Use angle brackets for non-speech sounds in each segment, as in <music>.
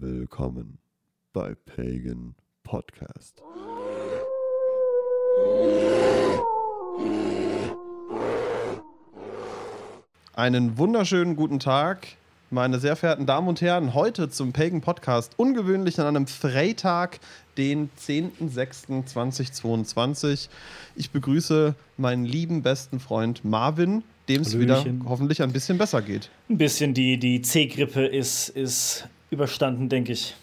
Willkommen bei Pagan Podcast. Einen wunderschönen guten Tag, meine sehr verehrten Damen und Herren. Heute zum Pagan Podcast. Ungewöhnlich an einem Freitag, den 10.06.2022. Ich begrüße meinen lieben besten Freund Marvin, dem es wieder hoffentlich ein bisschen besser geht. Ein bisschen die, die C-Grippe ist, ist überstanden, denke ich.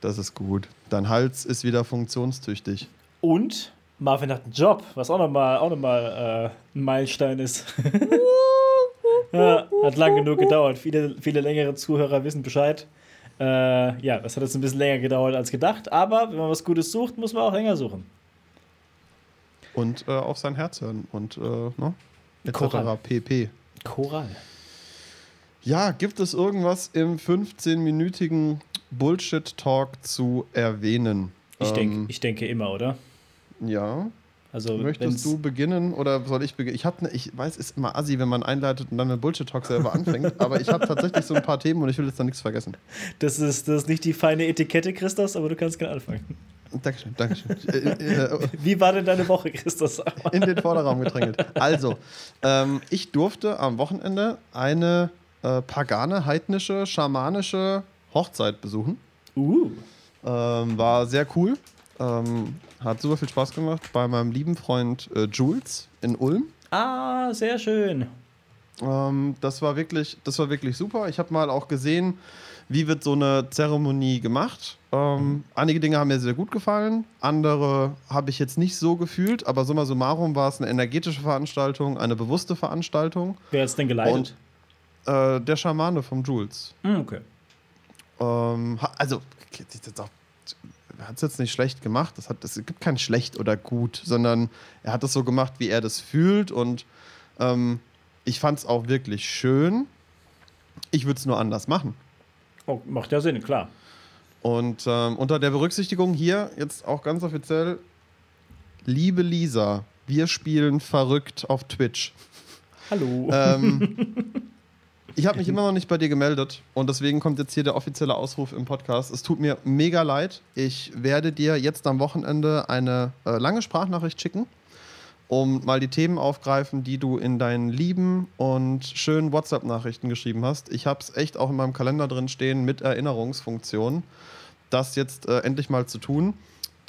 Das ist gut. Dein Hals ist wieder funktionstüchtig. Und Marvin hat einen Job, was auch nochmal auch noch mal, äh, ein Meilenstein ist. <laughs> ja, hat lang genug gedauert. Viele, viele längere Zuhörer wissen Bescheid. Äh, ja, das hat jetzt ein bisschen länger gedauert als gedacht, aber wenn man was Gutes sucht, muss man auch länger suchen. Und äh, auf sein Herz hören und äh, ne? etc. Pp. Choral. Ja, gibt es irgendwas im 15-minütigen Bullshit-Talk zu erwähnen? Ich, denk, Ähm, ich denke immer, oder? Ja. Also, Möchtest du beginnen oder soll ich beginnen? Ich habe, ne, ich weiß, ist immer assi, wenn man einleitet und dann mit Bullshit-Talk selber anfängt. <laughs> aber ich habe tatsächlich so ein paar Themen und ich will jetzt da nichts vergessen. das, ist, das ist nicht die feine Etikette, Christos, aber du kannst gerne anfangen. Dankeschön, Dankeschön. Äh, äh, <laughs> Wie war denn deine Woche, Christos? in den Vorderraum gedrängelt. Also, ähm, ich durfte am Wochenende eine äh, pagane, heidnische, schamanische Hochzeit besuchen. Uh. Ähm, war sehr cool. Ähm, hat super viel Spaß gemacht bei meinem lieben Freund äh, Jules in Ulm. Ah, sehr schön. Ähm, das, war wirklich, das war wirklich super. Ich habe mal auch gesehen, wie wird so eine Zeremonie gemacht. Ähm, einige Dinge haben mir sehr gut gefallen, andere habe ich jetzt nicht so gefühlt, aber summa summarum war es eine energetische Veranstaltung, eine bewusste Veranstaltung. Wer hat es denn geleitet? Äh, der Schamane vom Jules. Hm, okay. Ähm, also, er hat es jetzt nicht schlecht gemacht. Das hat, es gibt kein schlecht oder gut, sondern er hat es so gemacht, wie er das fühlt. Und ähm, ich fand es auch wirklich schön. Ich würde es nur anders machen. Oh, macht ja Sinn, klar. Und ähm, unter der Berücksichtigung hier jetzt auch ganz offiziell, liebe Lisa, wir spielen verrückt auf Twitch. Hallo. Ähm, <laughs> ich habe mich immer noch nicht bei dir gemeldet und deswegen kommt jetzt hier der offizielle Ausruf im Podcast. Es tut mir mega leid. Ich werde dir jetzt am Wochenende eine äh, lange Sprachnachricht schicken, um mal die Themen aufgreifen, die du in deinen lieben und schönen WhatsApp-Nachrichten geschrieben hast. Ich habe es echt auch in meinem Kalender drin stehen mit Erinnerungsfunktion, das jetzt äh, endlich mal zu tun.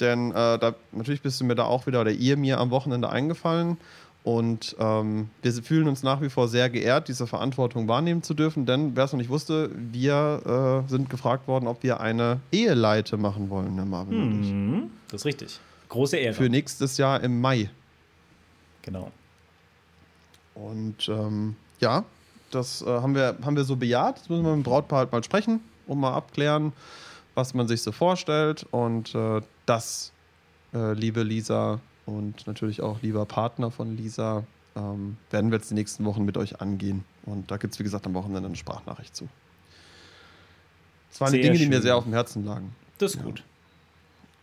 Denn äh, da, natürlich bist du mir da auch wieder oder ihr mir am Wochenende eingefallen. Und ähm, wir fühlen uns nach wie vor sehr geehrt, diese Verantwortung wahrnehmen zu dürfen. Denn wer es noch nicht wusste, wir äh, sind gefragt worden, ob wir eine Eheleite machen wollen, Herr Marvin und ich. Mhm, das ist richtig. Große Ehre. Für nächstes Jahr im Mai. genau. Und ähm, ja, das äh, haben, wir, haben wir so bejaht. Jetzt müssen wir mit dem Brautpaar halt mal sprechen und mal abklären, was man sich so vorstellt. Und äh, das, äh, liebe Lisa und natürlich auch lieber Partner von Lisa, ähm, werden wir jetzt die nächsten Wochen mit euch angehen. Und da gibt es, wie gesagt, am Wochenende eine Sprachnachricht zu. Das waren die Sehr Dinge, die mir schön. sehr auf dem Herzen lagen. Das ist Ja. gut.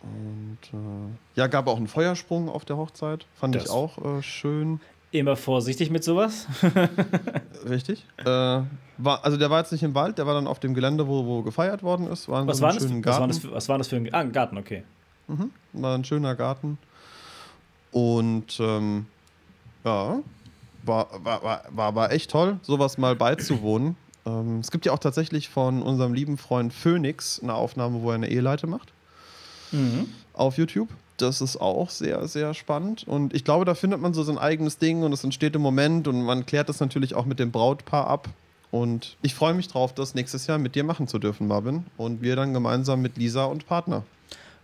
Und äh, ja, gab auch einen Feuersprung auf der Hochzeit. Fand Das- ich auch äh, schön. Immer vorsichtig mit sowas. <laughs> Richtig. Äh, war, also der war jetzt nicht im Wald, der war dann auf dem Gelände, wo, wo gefeiert worden ist. War Was so war, das, was, war Garten. das für, was war das für ein. Ah, ein Garten, okay. Mhm. War ein schöner Garten. Und ähm, ja, war, war, war, war, war echt toll, sowas mal beizuwohnen. ähm, es gibt ja auch tatsächlich von unserem lieben Freund Phoenix eine Aufnahme, wo er eine Eheleite macht Mhm. auf YouTube. Das ist auch sehr, sehr spannend. Und ich glaube, da findet man so sein eigenes Ding und es entsteht im Moment und man klärt das natürlich auch mit dem Brautpaar ab. Und ich freue mich drauf, das nächstes Jahr mit dir machen zu dürfen, Marvin. Und wir dann gemeinsam mit Lisa und Partner.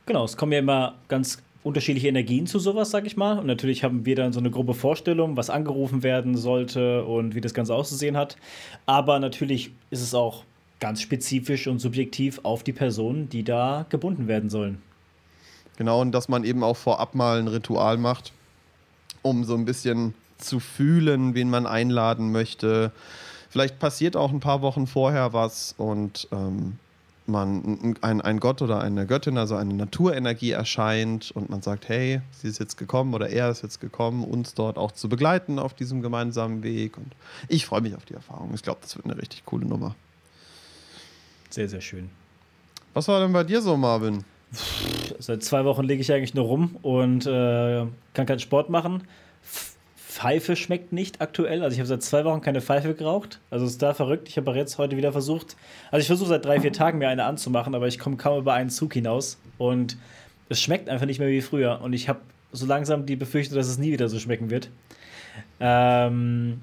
Genau, es kommen ja immer ganz unterschiedliche Energien zu sowas, sag ich mal. Und natürlich haben wir dann so eine grobe Vorstellung, was angerufen werden sollte und wie das Ganze auszusehen hat. Aber natürlich ist es auch ganz spezifisch und subjektiv auf die Personen, die da gebunden werden sollen. Genau, und dass man eben auch vorab mal ein Ritual macht, um so ein bisschen zu fühlen, wen man einladen möchte. Vielleicht passiert auch ein paar Wochen vorher was und ähm, man ein, ein Gott oder eine Göttin, also eine Naturenergie erscheint und man sagt, hey, sie ist jetzt gekommen oder er ist jetzt gekommen, uns dort auch zu begleiten auf diesem gemeinsamen Weg. Und ich freue mich auf die Erfahrung. Ich glaube, das wird eine richtig coole Nummer. Sehr, sehr schön. Was war denn bei dir so, Marvin? Seit zwei Wochen lege ich eigentlich nur rum und äh, kann keinen Sport machen. Pfeife schmeckt nicht aktuell. Also ich habe seit zwei Wochen keine Pfeife geraucht. Also ist da verrückt. Ich habe jetzt heute wieder versucht. Also ich versuche seit drei, vier Tagen mir eine anzumachen, aber ich komme kaum über einen Zug hinaus. Und es schmeckt einfach nicht mehr wie früher. Und ich habe so langsam die Befürchtung, dass es nie wieder so schmecken wird. Ähm,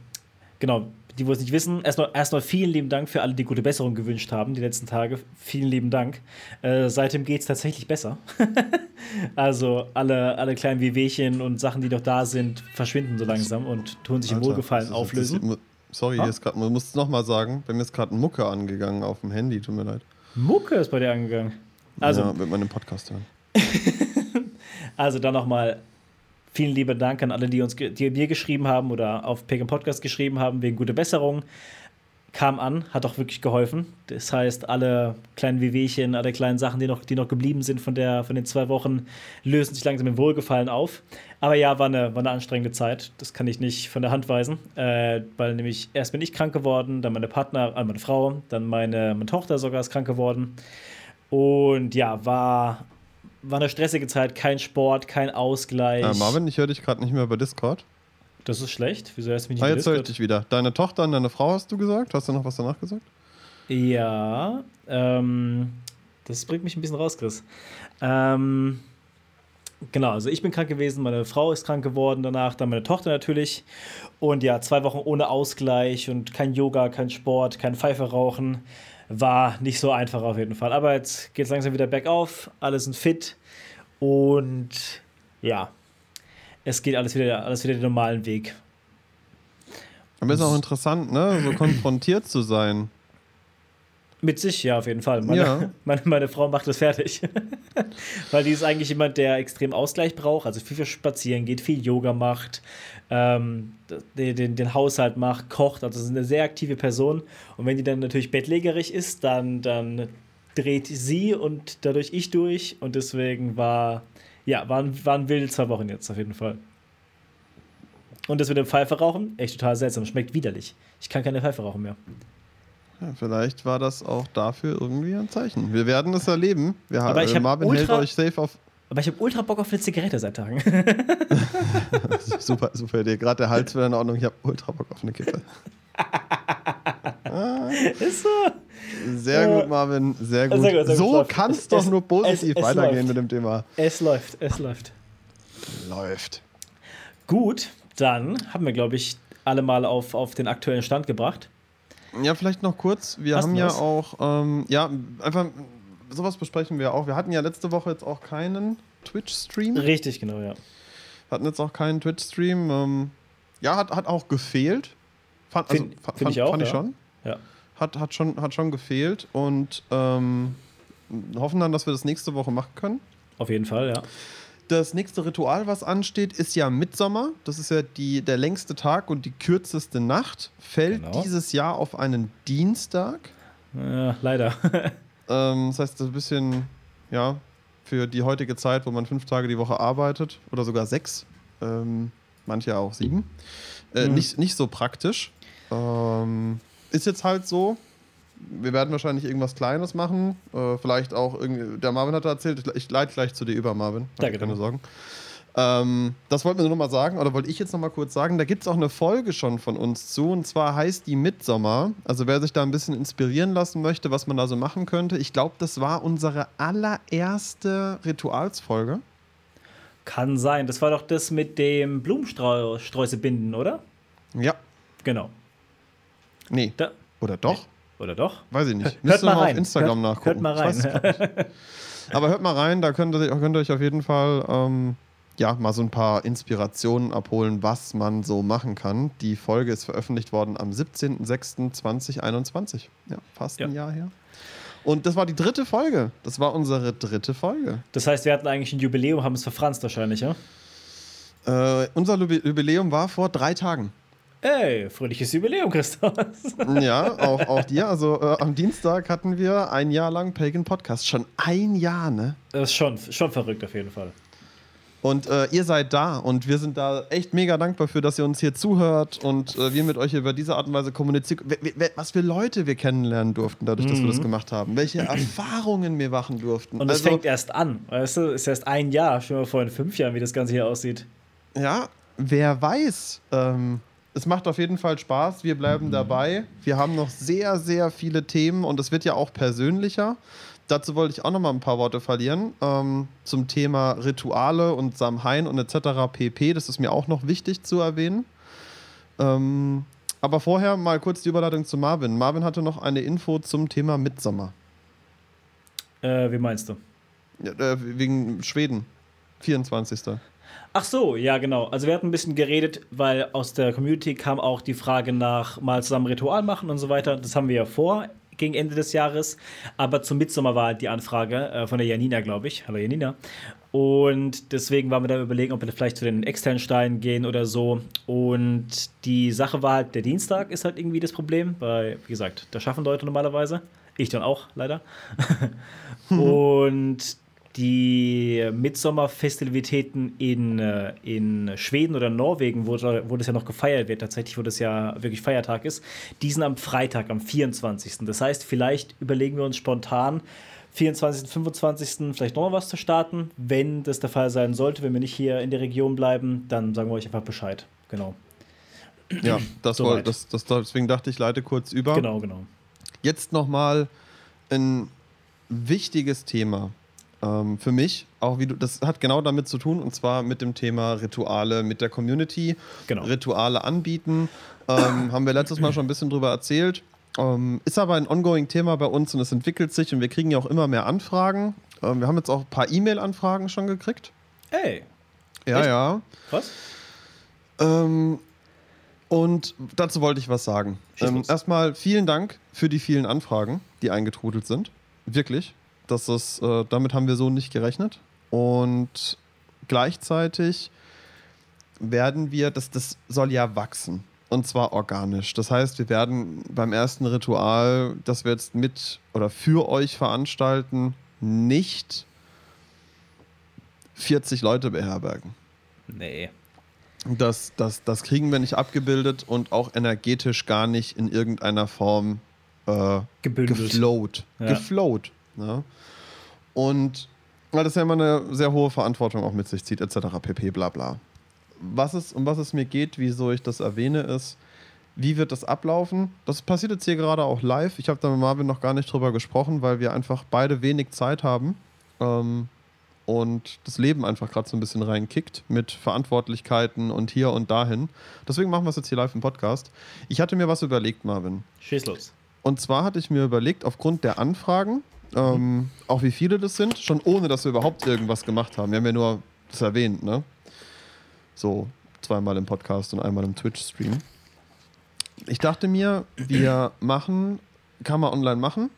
genau, die, wo es nicht wissen, erstmal, erstmal vielen lieben Dank für alle, die gute Besserung gewünscht haben, die letzten Tage. Vielen lieben Dank. Äh, seitdem geht es tatsächlich besser. <laughs> also alle, alle kleinen Wehwehchen und Sachen, die noch da sind, verschwinden so langsam und tun sich im Alter, Wohlgefallen das ist- auflösen. ist- Sorry, hier ist grad, man muss es nochmal sagen. Bei mir ist gerade ein Mucke angegangen auf dem Handy, tut mir leid. Mucke ist bei dir angegangen. Also, ja, wird man im Podcast hören. <laughs> Also dann nochmal vielen lieben Dank an alle, die uns die mir geschrieben haben oder auf Pagan Podcast geschrieben haben wegen gute Besserung. Kam an, hat auch wirklich geholfen. Das heißt, alle kleinen Wehwehchen, alle kleinen Sachen, die noch, die noch geblieben sind von, der, von den zwei Wochen, lösen sich langsam im Wohlgefallen auf. Aber ja, war eine, war eine anstrengende Zeit. Das kann ich nicht von der Hand weisen. Äh, weil nämlich erst bin ich krank geworden, dann meine Partner, äh, meine Frau, dann meine, meine Tochter sogar ist krank geworden. Und ja, war, war eine stressige Zeit, kein Sport, kein Ausgleich. Äh, Marvin, ich höre dich gerade nicht mehr über Discord. Das ist schlecht. Wieso hörst du mich nicht Ah, jetzt höre ich dich wieder. Deine Tochter und deine Frau hast du gesagt? Hast du noch was danach gesagt? Ja, ähm, das bringt mich ein bisschen raus, Chris. Ähm, genau, also ich bin krank gewesen, meine Frau ist krank geworden danach, dann meine Tochter natürlich. Und ja, zwei Wochen ohne Ausgleich und kein Yoga, kein Sport, kein Pfeife rauchen. War nicht so einfach auf jeden Fall. Aber jetzt geht es langsam wieder bergauf, alle sind fit und ja, es geht alles wieder, alles wieder den normalen Weg. Aber ist auch interessant, ne? So konfrontiert zu sein. Mit sich, ja, auf jeden Fall. Meine, Ja. <laughs> meine, meine Frau macht das fertig. <laughs> Weil die ist eigentlich jemand, der extrem Ausgleich braucht, also viel, viel spazieren geht, viel Yoga macht, ähm, den, den, den Haushalt macht, kocht. Also ist eine sehr aktive Person. Und wenn die dann natürlich bettlägerig ist, dann, dann dreht sie und dadurch ich durch. Und deswegen war, ja, waren, waren wilde zwei Wochen jetzt auf jeden Fall. Und das mit dem Pfeife rauchen, echt total seltsam. Schmeckt widerlich. Ich kann keine Pfeife rauchen mehr. Ja, vielleicht war das auch dafür irgendwie ein Zeichen. Wir werden es erleben. Wir Aber ich äh, Marvin hält ultra- euch safe auf. Aber ich habe ultra Bock auf eine Zigarette seit Tagen. <laughs> super, super Idee. Gerade der Hals wieder in Ordnung. Ich habe ultra Bock auf eine Kippe. <laughs> ist so. Sehr gut, Marvin. Sehr gut. Sehr gut, sehr gut. so kann es doch nur positiv es- es weitergehen läuft. mit dem Thema. Es läuft, es läuft. Läuft. Gut, dann haben wir, glaube ich, alle mal auf, auf den aktuellen Stand gebracht. Ja, vielleicht noch kurz. Wir Hast haben ja was? auch, ähm, ja, einfach, sowas besprechen wir auch. Wir hatten ja letzte Woche jetzt auch keinen Twitch-Stream. Richtig, genau, ja. hatten jetzt auch keinen Twitch-Stream. Ähm, ja, hat, hat auch gefehlt. Fand, also, find fand, ich auch, fand ich ja. schon. Ja. Hat, hat schon. hat schon gefehlt und ähm, hoffen dann, dass wir das nächste Woche machen können. Auf jeden Fall, ja. Das nächste Ritual, was ansteht, ist ja Mitsommer. Das ist ja die, der längste Tag und die kürzeste Nacht. Fällt Genau. dieses Jahr auf einen Dienstag. ja leider. <laughs> Ähm, das heißt, das ist ein bisschen, ja, für die heutige Zeit, wo man fünf Tage die Woche arbeitet oder sogar sechs, ähm, manche auch sieben, äh, Mhm. nicht, nicht so praktisch. Ähm, ist jetzt halt so. Wir werden wahrscheinlich irgendwas Kleines machen. Äh, vielleicht auch irgendwie. Der Marvin hat erzählt, ich, ich leite gleich zu dir über, Marvin. Danke, keine. Sorgen. Ähm, das wollten wir nur noch mal sagen, oder wollte ich jetzt noch mal kurz sagen. Da gibt es auch eine Folge schon von uns zu, und zwar heißt die Midsommer. Also wer sich da ein bisschen inspirieren lassen möchte, was man da so machen könnte. Ich glaube, das war unsere allererste Ritualsfolge. Kann sein. Das war doch das mit dem Blumensträuße binden, oder? Ja. Genau. Nee. Da, Oder doch? Oder doch? Weiß ich nicht. <laughs> Hört Müsst ihr mal rein. auf Instagram hört, nachgucken. Hört mal rein. <laughs> Aber hört mal rein, da könnt ihr, könnt ihr euch auf jeden Fall ähm, ja, mal so ein paar Inspirationen abholen, was man so machen kann. Die Folge ist veröffentlicht worden am 17.06.2021. Ja, fast ein Ja. Jahr her. Und das war die dritte Folge. Das war unsere dritte Folge. Das heißt, wir hatten eigentlich ein Jubiläum, haben es verfranst wahrscheinlich, ja? Äh, unser Jubi- Jubiläum war vor drei Tagen. Ey, fröhliches Jubiläum, Christoph. <laughs> Ja, auch, auch dir. Also äh, am Dienstag hatten wir ein Jahr lang Pagan Podcast. Schon ein Jahr, ne? Das ist schon, schon verrückt auf jeden Fall. Und äh, ihr seid da und wir sind da echt mega dankbar für, dass ihr uns hier zuhört und äh, wir mit euch über diese Art und Weise kommunizieren. Was für Leute wir kennenlernen durften, dadurch, dass wir das gemacht haben. Welche Erfahrungen wir machen durften. Und es Also- fängt erst an. Weißt du, es ist erst ein Jahr. Stell dir mal vor, in fünf Jahren, wie das Ganze hier aussieht. Ja, wer weiß. Ähm, es macht auf jeden Fall Spaß. Wir bleiben dabei. Wir haben noch sehr, sehr viele Themen und es wird ja auch persönlicher. Dazu wollte ich auch noch mal ein paar Worte verlieren ähm, zum Thema Rituale und Samhain und etc. pp. Das ist mir auch noch wichtig zu erwähnen. Ähm, aber vorher mal kurz die Überleitung zu Marvin. Marvin hatte noch eine Info zum Thema Mitsommer. Äh, wie meinst du? Ja, äh, wegen Schweden. 24. Ach so, ja, genau. Also wir hatten ein bisschen geredet, weil aus der Community kam auch die Frage nach mal zusammen Ritual machen und so weiter. Das haben wir ja vor gegen Ende des Jahres. Aber zum Mitsommer war halt die Anfrage äh, von der Janina, glaube ich. Hallo Janina. Und deswegen waren wir da überlegen, ob wir vielleicht zu den externen Steinen gehen oder so. Und die Sache war halt, der Dienstag ist halt irgendwie das Problem, weil, wie gesagt, da schaffen Leute normalerweise. Ich dann auch, leider. <laughs> Und die Mitsommerfestivitäten in, äh, in Schweden oder Norwegen, wo, wo das ja noch gefeiert wird, tatsächlich, wo das ja wirklich Feiertag ist, die sind am Freitag, am 24. Das heißt, vielleicht überlegen wir uns spontan, 24., 25. vielleicht noch was zu starten. Wenn das der Fall sein sollte, wenn wir nicht hier in der Region bleiben, dann sagen wir euch einfach Bescheid. Genau. Ja, das Soweit. woll, das, das, deswegen dachte ich, leite kurz über. Genau, genau. Jetzt nochmal ein wichtiges Thema ähm, für mich. Auch wie du, das hat genau damit zu tun, und zwar mit dem Thema Rituale mit der Community. Genau. Rituale anbieten. Ähm, <clears throat> haben wir letztes Mal schon ein bisschen drüber erzählt. Ähm, ist aber ein ongoing Thema bei uns und es entwickelt sich und wir kriegen ja auch immer mehr Anfragen. Ähm, wir haben jetzt auch ein paar E-Mail-Anfragen schon gekriegt. Ey, Ja, Echt? ja. was? Ähm, und dazu wollte ich was sagen. Ähm, erstmal vielen Dank für die vielen Anfragen, die eingetrudelt sind. Wirklich. Das ist, äh, damit haben wir so nicht gerechnet. Und gleichzeitig werden wir, das, das soll ja wachsen. Und zwar organisch. Das heißt, wir werden beim ersten Ritual, das wir jetzt mit oder für euch veranstalten, nicht 40 Leute beherbergen. Nee. Das, das, das kriegen wir nicht abgebildet und auch energetisch gar nicht in irgendeiner Form äh, geflowt. Ja. Geflowt. Ne? Und weil das ja immer eine sehr hohe Verantwortung auch mit sich zieht, etc. pp. bla bla. Was es, um was es mir geht, wieso ich das erwähne, ist, wie wird das ablaufen? Das passiert jetzt hier gerade auch live. Ich habe da mit Marvin noch gar nicht drüber gesprochen, weil wir einfach beide wenig Zeit haben. Ähm, und das Leben einfach gerade so ein bisschen reinkickt mit Verantwortlichkeiten und hier und dahin. Deswegen machen wir es jetzt hier live im Podcast. Ich hatte mir was überlegt, Marvin. Schieß los. Und zwar hatte ich mir überlegt, aufgrund der Anfragen, ähm, auch wie viele das sind, schon ohne, dass wir überhaupt irgendwas gemacht haben. Wir haben ja nur das erwähnt, ne? So zweimal im Podcast und einmal im Twitch-Stream. Ich dachte mir, wir machen, kann man online machen,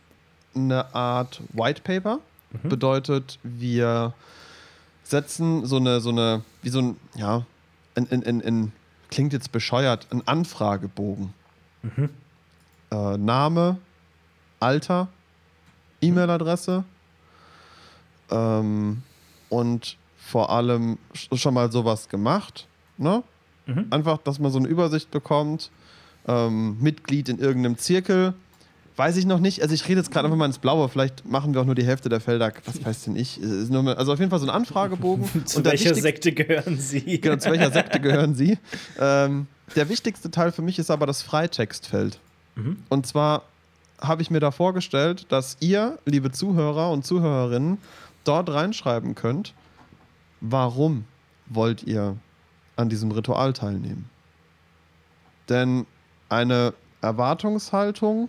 eine Art White Paper. Bedeutet, wir setzen so eine, so eine, wie so ein, ja, ein, ein, ein, ein klingt jetzt bescheuert, ein Anfragebogen. Äh, Name, Alter, E-Mail-Adresse ähm, und vor allem sch- schon mal sowas gemacht. Ne? Mhm. Einfach, dass man so eine Übersicht bekommt. Ähm, Mitglied in irgendeinem Zirkel. Weiß ich noch nicht. Also ich rede jetzt gerade einfach mal ins Blaue. Vielleicht machen wir auch nur die Hälfte der Felder. Was <laughs> weiß denn ich? Also auf jeden Fall so ein Anfragebogen. <laughs> Zu welcher wichtigste- Sekte gehören Sie? Genau, zu welcher Sekte <laughs> gehören Sie? Ähm, der wichtigste Teil für mich ist aber das Freitextfeld. Und zwar habe ich mir da vorgestellt, dass ihr, liebe Zuhörer und Zuhörerinnen, dort reinschreiben könnt, warum wollt ihr an diesem Ritual teilnehmen. Denn eine Erwartungshaltung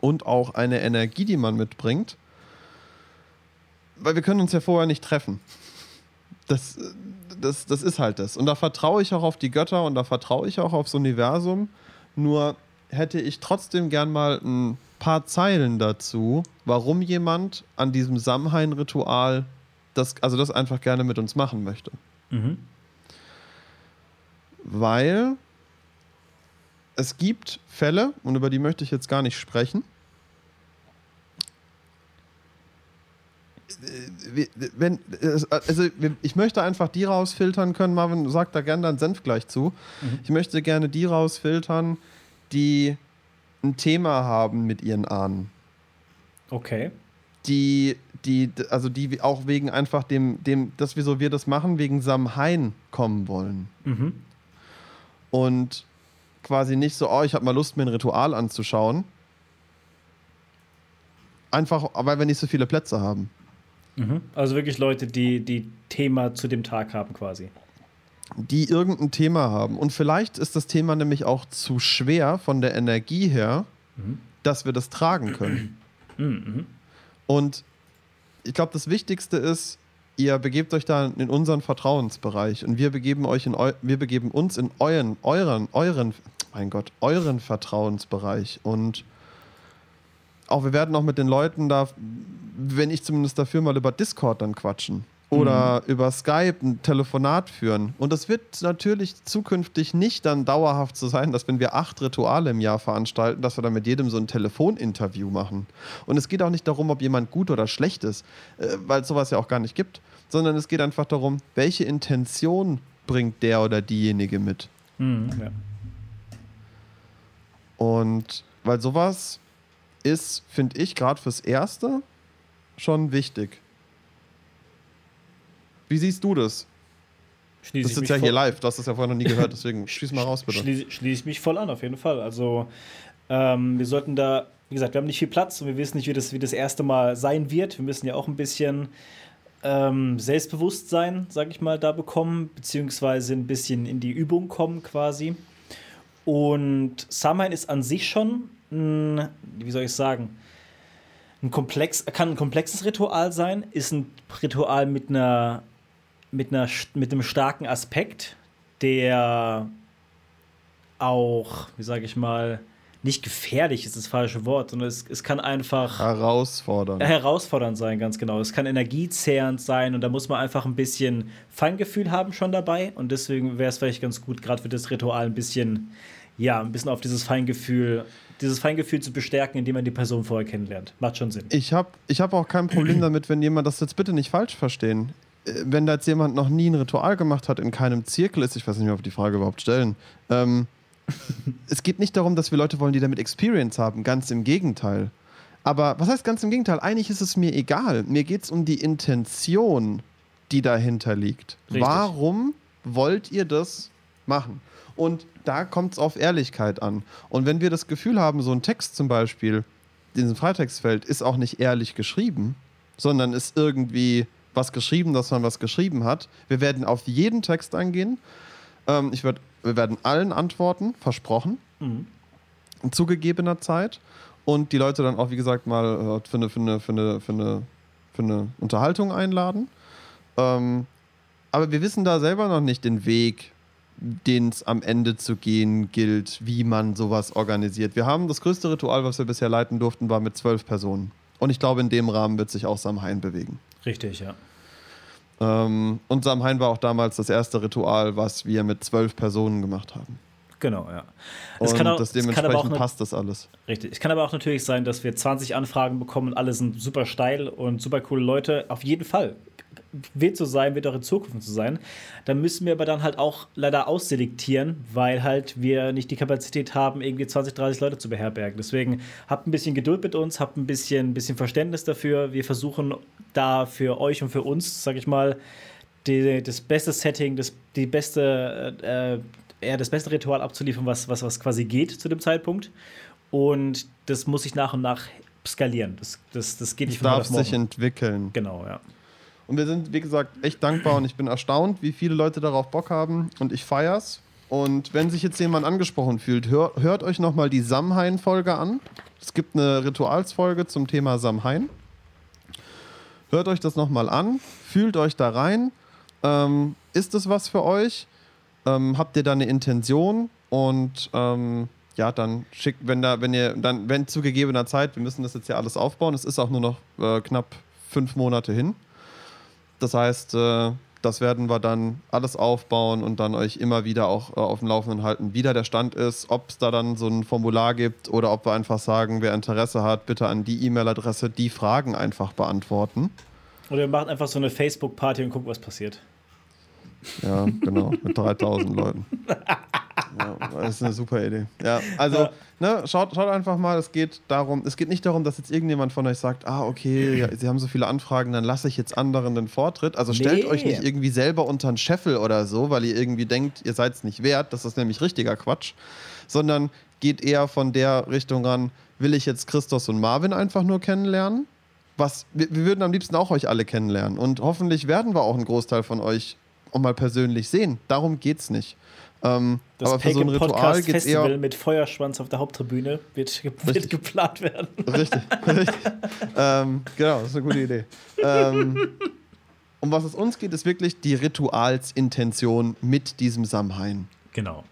und auch eine Energie, die man mitbringt, weil wir können uns ja vorher nicht treffen. Das, das, das ist halt das. Und da vertraue ich auch auf die Götter und da vertraue ich auch aufs Universum. Nur hätte ich trotzdem gern mal ein paar Zeilen dazu, warum jemand an diesem Samhain-Ritual das, also das einfach gerne mit uns machen möchte. Mhm. Weil es gibt Fälle, und über die möchte ich jetzt gar nicht sprechen. äh, wenn, also ich möchte einfach die rausfiltern können, Marvin sagt da gerne deinen Senf gleich zu. Mhm. Ich möchte gerne die rausfiltern, die ein Thema haben mit ihren Ahnen. Okay. Die, die, also die auch wegen einfach dem, dem, dass wir so wir das machen, wegen Samhain kommen wollen. Mhm. Und quasi nicht so, oh, ich habe mal Lust, mir ein Ritual anzuschauen. Einfach, weil wir nicht so viele Plätze haben. Mhm. Also wirklich Leute, die, die Thema zu dem Tag haben quasi. Die irgendein Thema haben. Und vielleicht ist das Thema nämlich auch zu schwer von der Energie her, mhm. dass wir das tragen können. Mhm. Und ich glaube, das Wichtigste ist, ihr begebt euch da in unseren Vertrauensbereich und wir begeben euch in eu wir begeben uns in euren, euren, euren, mein Gott, euren Vertrauensbereich. Und auch wir werden auch mit den Leuten da, wenn ich zumindest dafür mal über Discord dann quatschen oder mhm. über Skype ein Telefonat führen. Und das wird natürlich zukünftig nicht dann dauerhaft so sein, dass wenn wir acht Rituale im Jahr veranstalten, dass wir dann mit jedem so ein Telefoninterview machen. Und es geht auch nicht darum, ob jemand gut oder schlecht ist, äh, weil es sowas ja auch gar nicht gibt, sondern es geht einfach darum, welche Intention bringt der oder diejenige mit. Mhm, ja. Und weil sowas ist, finde ich, gerade fürs Erste schon wichtig. Wie siehst du das? Schließ das ist ja hier live, du hast das ja vorher noch nie gehört, <laughs> deswegen schieß mal raus, bitte. Schließe schließ mich voll an, auf jeden Fall. Also, ähm, wir sollten da, wie gesagt, wir haben nicht viel Platz und wir wissen nicht, wie das, wie das erste Mal sein wird. Wir müssen ja auch ein bisschen ähm, Selbstbewusstsein, sag ich mal, da bekommen, beziehungsweise ein bisschen in die Übung kommen quasi. Und Samhain ist an sich schon ein, wie soll ich sagen, ein komplex, kann ein komplexes Ritual sein, ist ein Ritual mit einer, mit einer, mit einem starken Aspekt, der auch, wie sage ich mal, nicht gefährlich ist das falsche Wort, sondern es, es kann einfach herausfordernd. herausfordernd sein, ganz genau. Es kann energiezehrend sein und da muss man einfach ein bisschen Feingefühl haben schon dabei und deswegen wäre es vielleicht ganz gut, gerade für das Ritual ein bisschen, ja, ein bisschen auf dieses Feingefühl dieses Feingefühl zu bestärken, indem man die Person vorher kennenlernt. Macht schon Sinn. Ich habe ich hab auch kein Problem damit, wenn jemand das jetzt bitte nicht falsch verstehen. Wenn da jetzt jemand noch nie ein Ritual gemacht hat, in keinem Zirkel ist, ich weiß nicht mehr, ob die Frage überhaupt stellen. Ähm, es geht nicht darum, dass wir Leute wollen, die damit Experience haben, ganz im Gegenteil. Aber was heißt ganz im Gegenteil? Eigentlich ist es mir egal. Mir geht es um die Intention, die dahinter liegt. Richtig. Warum wollt ihr das machen? Und da kommt es auf Ehrlichkeit an. Und wenn wir das Gefühl haben, so ein Text zum Beispiel, in diesem Freitextfeld, ist auch nicht ehrlich geschrieben, sondern ist irgendwie was geschrieben, dass man was geschrieben hat. Wir werden auf jeden Text eingehen. Ähm, ich werd, wir werden allen antworten, versprochen, mhm. in zugegebener Zeit. Und die Leute dann auch, wie gesagt, mal äh, für, eine, für, eine, für, eine, für, eine, für eine Unterhaltung einladen. Ähm, aber wir wissen da selber noch nicht den Weg, den es am Ende zu gehen gilt, wie man sowas organisiert. Wir haben das größte Ritual, was wir bisher leiten durften, war mit zwölf Personen. Und ich glaube, in dem Rahmen wird sich auch Samhain bewegen. Richtig, ja. Ähm, und Samhain war auch damals das erste Ritual, was wir mit zwölf Personen gemacht haben. Genau, ja. Es und auch, das dementsprechend passt das alles. Richtig. Es kann aber auch natürlich sein, dass wir 20 Anfragen bekommen und alle sind super steil und super coole Leute. Auf jeden Fall wird so sein, wird auch in Zukunft so sein. Dann müssen wir aber dann halt auch leider ausselektieren, weil halt wir nicht die Kapazität haben, irgendwie 20, 30 Leute zu beherbergen. Deswegen habt ein bisschen Geduld mit uns, habt ein bisschen, bisschen Verständnis dafür. Wir versuchen da für euch und für uns, sag ich mal, die, das beste Setting, das, die beste, äh, ja, das beste Ritual abzuliefern, was, was, was quasi geht zu dem Zeitpunkt. Und das muss sich nach und nach skalieren. Das, das, das geht nicht von darf sich entwickeln. Genau, ja. Und wir sind, wie gesagt, echt dankbar und ich bin erstaunt, wie viele Leute darauf Bock haben und ich feier's. Und wenn sich jetzt jemand angesprochen fühlt, hör, hört euch nochmal die Samhain-Folge an. Es gibt eine Ritualsfolge zum Thema Samhain. Hört euch das nochmal an, fühlt euch da rein. Ähm, ist es was für euch? Ähm, habt ihr da eine Intention? Und ähm, ja, dann schickt, wenn da, wenn ihr, dann, wenn zu gegebener Zeit, wir müssen das jetzt ja alles aufbauen, es ist auch nur noch äh, knapp fünf Monate hin. Das heißt, äh, das werden wir dann alles aufbauen und dann euch immer wieder auch äh, auf dem Laufenden halten, wie da der Stand ist, ob es da dann so ein Formular gibt oder ob wir einfach sagen, wer Interesse hat, bitte an die E-Mail-Adresse die Fragen einfach beantworten. Oder wir machen einfach so eine Facebook-Party und gucken, was passiert. Ja, genau, mit 3000 Leuten. <laughs> Ja, das ist eine super Idee. Ja, also, ne, schaut, schaut einfach mal, es geht darum, es geht nicht darum, dass jetzt irgendjemand von euch sagt, ah, okay, ja, sie haben so viele Anfragen, dann lasse ich jetzt anderen den Vortritt. Also stellt Nee. euch nicht irgendwie selber unter einen Scheffel oder so, weil ihr irgendwie denkt, ihr seid es nicht wert. Das ist nämlich richtiger Quatsch. Sondern geht eher von der Richtung ran, will ich jetzt Christos und Marvin einfach nur kennenlernen? Was, wir, wir würden am liebsten auch euch alle kennenlernen. Und hoffentlich werden wir auch einen Großteil von euch auch mal persönlich sehen. Darum geht's nicht. Ähm, Das aber für so ein Pagan Ritual Podcast geht's Festival eher. mit Feuerschwanz auf der Haupttribüne wird, <laughs> wird geplant werden. Richtig, <laughs> richtig. ähm, genau, das ist eine gute Idee. Ähm, um was es uns geht, ist wirklich die Ritualsintention mit diesem Samhain. Genau.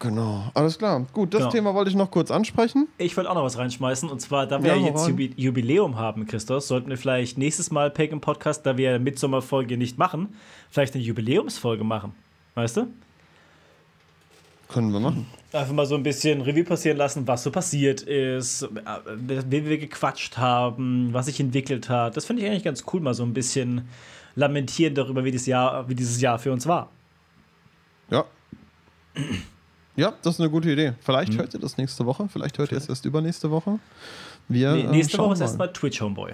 Genau, alles klar. Gut, das Genau. Thema wollte ich noch kurz ansprechen. Ich wollte auch noch was reinschmeißen. Und zwar, da wir Ja, jetzt Jubiläum haben, Christos, sollten wir vielleicht nächstes Mal Pagan Podcast, da wir Midsommerfolge nicht machen, vielleicht eine Jubiläumsfolge machen. Weißt du? Können wir machen. Einfach mal so ein bisschen Revue passieren lassen, was so passiert ist, äh, wie wir gequatscht haben, was sich entwickelt hat. Das finde ich eigentlich ganz cool, mal so ein bisschen lamentieren darüber, wie, das Jahr, wie dieses Jahr für uns war. Ja. Ja, das ist eine gute Idee. Vielleicht hört ihr das nächste Woche, vielleicht hört ihr es erst übernächste Woche. Wir, Nee, äh, nächste Woche ist mal. erstmal Twitch Homeboy.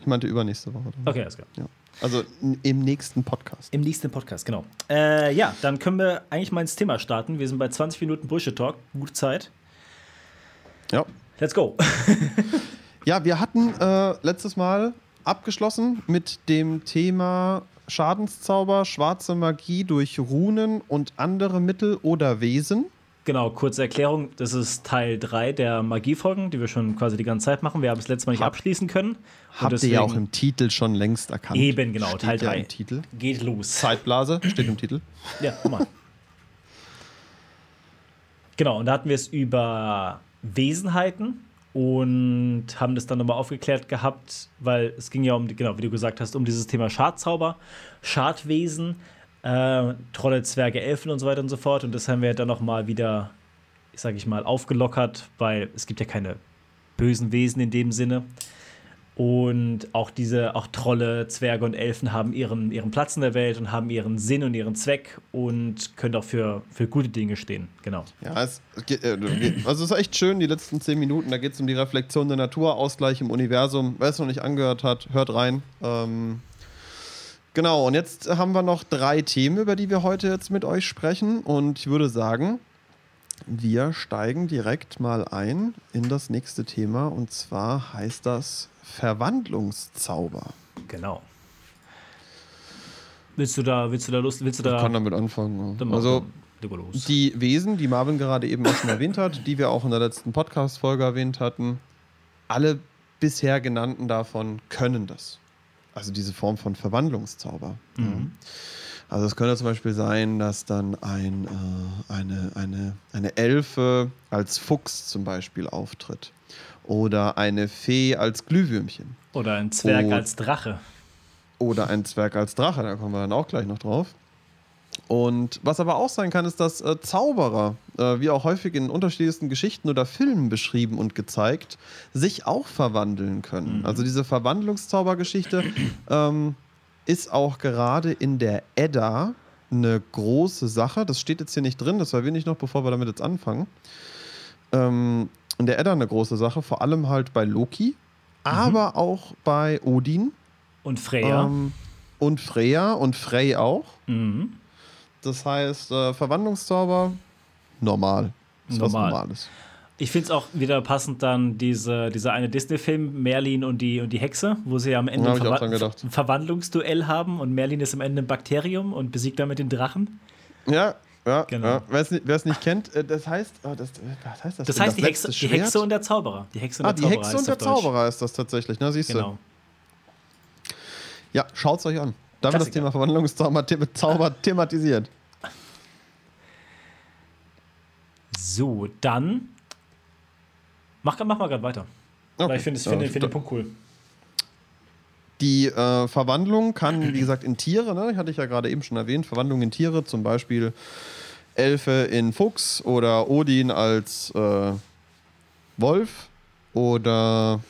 Ich meinte übernächste Woche. dann. Okay, alles klar. Ja. Also im nächsten Podcast. Im nächsten Podcast, genau. Äh, ja, dann können wir eigentlich mal ins Thema starten. Wir sind bei 20 Minuten Bullshit Talk. Gute Zeit. Ja. Let's go. <laughs> Ja, wir hatten äh, letztes Mal abgeschlossen mit dem Thema Schadenszauber, schwarze Magie durch Runen und andere Mittel oder Wesen. Genau, kurze Erklärung. Das ist Teil 3 der Magiefolgen, die wir schon quasi die ganze Zeit machen. Wir haben es letztes Mal nicht Hab- abschließen können. Habt ihr ja auch im Titel schon längst erkannt. Eben, genau, Steht Teil ja 3. im Titel. Geht los. Zeitblase steht im Titel. Ja, guck mal. <laughs> genau, und da hatten wir es über Wesenheiten und haben das dann nochmal aufgeklärt gehabt, weil es ging ja um, genau, wie du gesagt hast, um dieses Thema Schadzauber, Schadwesen, äh, Trolle, Zwerge, Elfen und so weiter und so fort. Und das haben wir dann nochmal wieder, sage ich mal, aufgelockert, weil es gibt ja keine bösen Wesen in dem Sinne. Und auch diese, auch Trolle, Zwerge und Elfen haben ihren, ihren Platz in der Welt und haben ihren Sinn und ihren Zweck und können auch für, für gute Dinge stehen. Genau. Ja, es äh, also es ist echt schön, die letzten zehn Minuten. Da geht es um die Reflexion der Natur, Ausgleich im Universum. Wer es noch nicht angehört hat, hört rein. Ähm, genau, und jetzt haben wir noch drei Themen, über die wir heute jetzt mit euch sprechen. Und ich würde sagen, wir steigen direkt mal ein in das nächste Thema. Und zwar heißt das Verwandlungszauber. Genau. Willst du da, willst du da Lust, willst du da. Ich kann damit anfangen. mach Also. Die Wesen, die Marvin gerade eben auch schon erwähnt hat, die wir auch in der letzten Podcast-Folge erwähnt hatten, alle bisher genannten davon können das. Also diese Form von Verwandlungszauber. Ja. Also es könnte zum Beispiel sein, dass dann ein, äh, eine, eine, eine Elfe als Fuchs zum Beispiel auftritt. Oder eine Fee als Glühwürmchen. Oder ein Zwerg Oh. als Drache. Oder ein Zwerg als Drache, da kommen wir dann auch gleich noch drauf. Und was aber auch sein kann, ist, dass äh, Zauberer, äh, wie auch häufig in unterschiedlichsten Geschichten oder Filmen beschrieben und gezeigt, sich auch verwandeln können. Also diese Verwandlungszaubergeschichte ähm, ist auch gerade in der Edda eine große Sache. Das steht jetzt hier nicht drin, das erwähne ich noch, bevor wir damit jetzt anfangen. Ähm, in der Edda eine große Sache, vor allem halt bei Loki, aber auch bei Odin. Und Freya. Ähm, und Freya und Frey auch. mhm. Das heißt, äh, Verwandlungszauber, normal. Ist was Normal. Normales. Ich finde es auch wieder passend dann diese, dieser eine Disney-Film, Merlin und die, und die Hexe, wo sie am Ende Ja, ein, Verwa ein Verwandlungsduell haben und Merlin ist am Ende ein Bakterium und besiegt damit den Drachen. Ja, ja. Genau. ja. Wer es nicht, kennt, äh, das heißt, oh, das, äh, was heißt das? Das denn? heißt, die Hexe, die Hexe und der Zauberer. Die Hexe und Ah, der die Zauberer Hexe heißt und der. Zauberer ist das tatsächlich, ne? Siehst du? Genau. Ja, schaut's euch an. Da wird das. Thema Verwandlungszauber the Zauber <laughs> thematisiert. So, dann. Mach, mach mal gerade weiter. Weil Okay. ich finde Ja, finde den Punkt cool. Die äh, Verwandlung kann, wie gesagt, in Tiere, ne? hatte ich ja gerade eben schon erwähnt, Verwandlung in Tiere, zum Beispiel Elfe in Fuchs oder Odin als äh, Wolf oder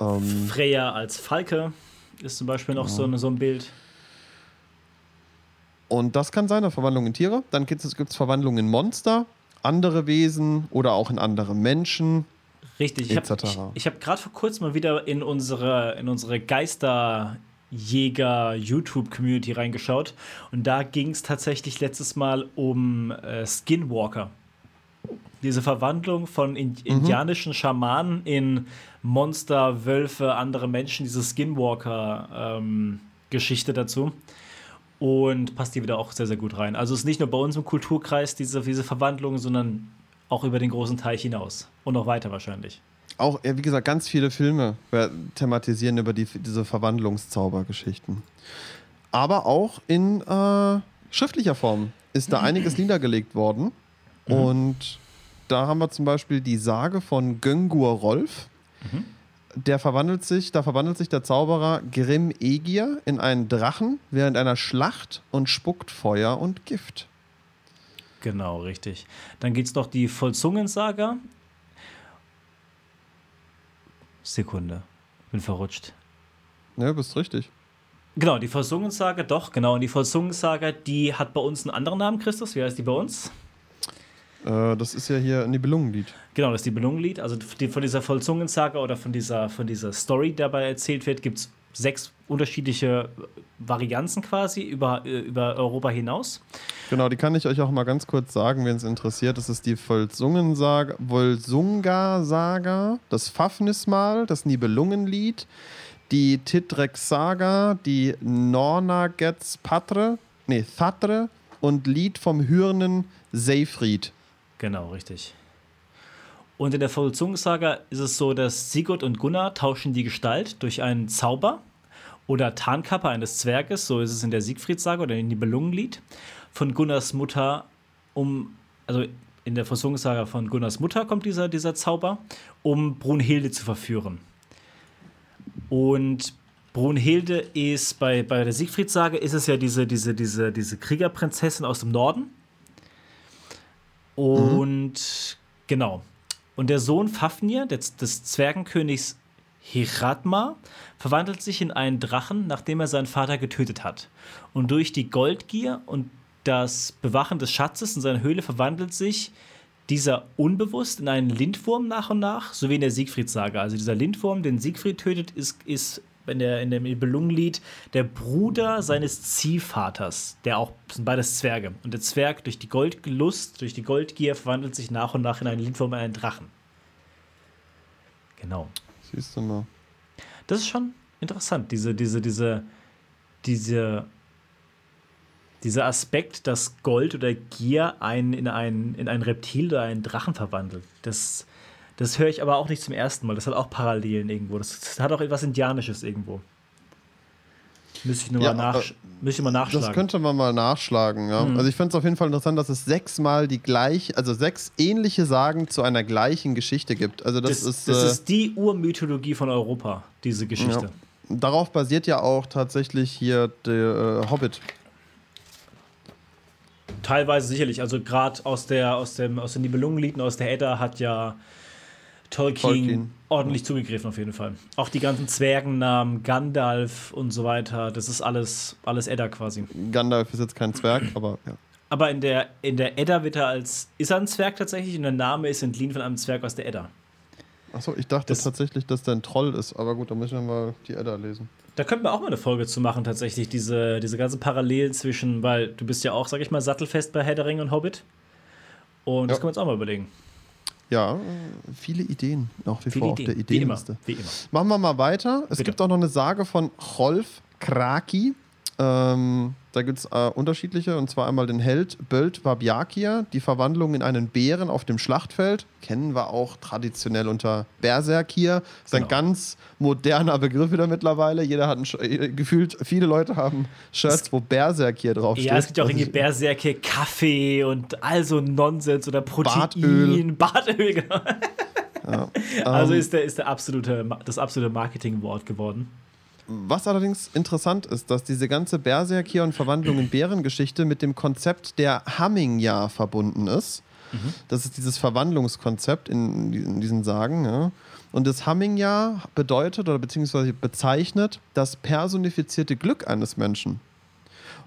Ähm, Freya als Falke ist zum Beispiel noch so, eine, so ein Bild. und das kann sein, eine Verwandlung in Tiere. Dann gibt es Verwandlungen in Monster, andere Wesen oder auch in andere Menschen. Richtig, ich habe ich, ich hab gerade vor kurzem mal wieder in unsere, in unsere Geisterjäger-YouTube-Community reingeschaut und da ging es tatsächlich letztes Mal um äh, Skinwalker. Diese Verwandlung von in, indianischen Schamanen in Monster, Wölfe, andere Menschen, diese Skinwalker-Geschichte dazu. Und passt hier wieder auch sehr, sehr gut rein. Also es ist nicht nur bei uns im Kulturkreis diese, diese Verwandlung, sondern auch über den großen Teich hinaus. Und noch weiter wahrscheinlich. Auch, ja, wie gesagt, ganz viele Filme äh, thematisieren über die, diese Verwandlungszaubergeschichten. Aber auch in äh, schriftlicher Form ist da einiges <clears throat> niedergelegt worden. Und da haben wir zum Beispiel die Sage von Göngur Rolf. Der verwandelt sich, da verwandelt sich der Zauberer Grimm Egir in einen Drachen während einer Schlacht und spuckt Feuer und Gift. Genau, richtig. Dann gibt es noch die Vollzungensaga. Sekunde, bin verrutscht. Ne, bist richtig. Genau, die Vollzungensaga, doch, genau. Und die Vollzungensaga, die hat bei uns einen anderen Namen, Christus. Wie heißt die bei uns? Äh, das ist ja hier ein Nibelungenlied. Genau, das ist die Belungenlied. Also die, von dieser Vollzungensaga oder von dieser, von dieser Story, die dabei erzählt wird, gibt es sechs unterschiedliche Varianzen quasi über, äh, über Europa hinaus. Genau, die kann ich euch auch mal ganz kurz sagen, wenn es interessiert. Das ist die Volsungensaga, Volsunga-Saga, das Fafnismal, das Nibelungenlied, die Titrek-Saga, die Nornagets Patre, nee, Thatre und Lied vom Hürnen Seyfried. Genau, richtig. Und in der Vollzungensaga ist es so, dass Sigurd und Gunnar tauschen die Gestalt durch einen Zauber oder Tarnkappe eines Zwerges, so ist es in der Siegfried-Saga oder in Nibelungenlied, von Gunnars Mutter um, also in der Vollzungensaga von Gunnars Mutter kommt dieser, dieser Zauber, um Brunhilde zu verführen. Und Brunhilde ist bei, bei der Siegfried-Sage ist es ja diese, diese, diese, diese Kriegerprinzessin aus dem Norden. Und genau. Und der Sohn Fafnir, des, des Zwergenkönigs Hiratma, verwandelt sich in einen Drachen, nachdem er seinen Vater getötet hat. Und durch die Goldgier und das Bewachen des Schatzes in seiner Höhle verwandelt sich dieser unbewusst in einen Lindwurm nach und nach, so wie in der Siegfried-Saga. Also dieser Lindwurm, den Siegfried tötet, ist, ist in, der, in dem Nibelungenlied der Bruder seines Ziehvaters, der auch, sind beides Zwerge. Und der Zwerg durch die Goldlust, durch die Goldgier verwandelt sich nach und nach in einen Lindwurm, in einen Drachen. Genau. Siehst du mal. Das ist schon interessant, diese, diese, diese, diese, dieser Aspekt, dass Gold oder Gier einen in, ein, in ein Reptil oder einen Drachen verwandelt. Das, das höre ich aber auch nicht zum ersten Mal. Das hat auch Parallelen irgendwo. Das, das hat auch etwas Indianisches irgendwo. Müsste ich nur Ja, mal, nach, aber müsste ich mal nachschlagen. Das könnte man mal nachschlagen. Ja? Mhm. Also ich finde es auf jeden Fall interessant, dass es sechsmal die gleich, also sechs ähnliche Sagen zu einer gleichen Geschichte gibt. Also das, das, ist, das äh, ist die Urmythologie von Europa, diese Geschichte. Ja. darauf basiert ja auch tatsächlich hier der äh, Hobbit. Teilweise sicherlich. Also gerade aus der aus dem aus den Nibelungenlieden, aus der Edda hat ja Tolkien, Tolkien. ordentlich zugegriffen auf jeden Fall. Auch die ganzen Zwergennamen, Gandalf und so weiter, das ist alles alles Edda quasi. Gandalf ist jetzt kein Zwerg, aber ja. Aber in der in der Edda wird er als ist er ein Zwerg tatsächlich und der Name ist entliehen von einem Zwerg aus der Edda. Achso, ich dachte Das- tatsächlich, dass der ein Troll ist, aber gut, dann müssen wir mal die Edda lesen. Da könnten wir auch mal eine Folge zu machen, tatsächlich, diese, diese ganzen Parallelen zwischen, weil du bist ja auch, sag ich mal, sattelfest bei Herr der Ringe und Hobbit. Und das Ja. können wir uns auch mal überlegen. Ja, äh, viele Ideen, nach wie Viele vor auf Ideen. der Wie immer. Ideenliste. Wie immer. Machen wir mal weiter. Es Bitte. gibt auch noch eine Sage von Rolf Kraki. Ähm, da gibt es äh, unterschiedliche, und zwar einmal den Held Böld Wabjakir, die Verwandlung in einen Bären auf dem Schlachtfeld. Kennen wir auch traditionell unter Berserkir. Ist ein Genau. ganz moderner Begriff wieder mittlerweile. Jeder hat ein, äh, gefühlt, viele Leute haben Shirts, wo Berserkir draufsteht. Ja, es gibt ja auch Was irgendwie Berserke, Kaffee und all so Nonsens oder Protein. Bartöl. Bartöl, genau. Ja. Also Ähm, ist, der, ist der absolute, das absolute Marketingwort geworden. Was allerdings interessant ist, dass diese ganze Berserkir und Verwandlung in Bärengeschichte mit dem Konzept der Hamming-Jahr verbunden ist. Das ist dieses Verwandlungskonzept in, in diesen Sagen. Ja. Und das Hamming-Jahr bedeutet oder beziehungsweise bezeichnet das personifizierte Glück eines Menschen.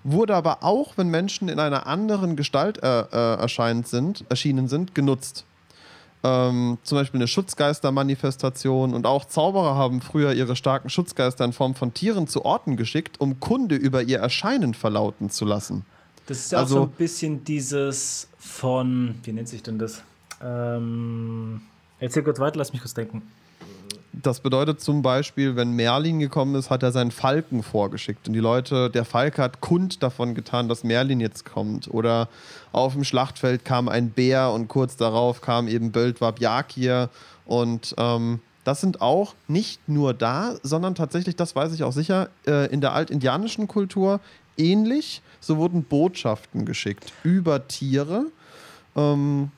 Wurde aber auch, wenn Menschen in einer anderen Gestalt äh, äh, erscheint sind, erschienen sind, genutzt. Ähm, zum Beispiel eine Schutzgeistermanifestation und auch Zauberer haben früher ihre starken Schutzgeister in Form von Tieren zu Orten geschickt, um Kunde über ihr Erscheinen verlauten zu lassen. Das ist ja Also- auch so ein bisschen dieses von, wie nennt sich denn das? Ähm, erzähl kurz weiter, lass mich kurz denken. Das bedeutet zum Beispiel, wenn Merlin gekommen ist, hat er seinen Falken vorgeschickt. Und die Leute, der Falke hat kund davon getan, dass Merlin jetzt kommt. Oder auf dem Schlachtfeld kam ein Bär und kurz darauf kam eben Böldwab Jakir. Und ähm, das sind auch nicht nur da, sondern tatsächlich, das weiß ich auch sicher, äh, in der altindianischen Kultur ähnlich. So wurden Botschaften geschickt über Tiere, ähm,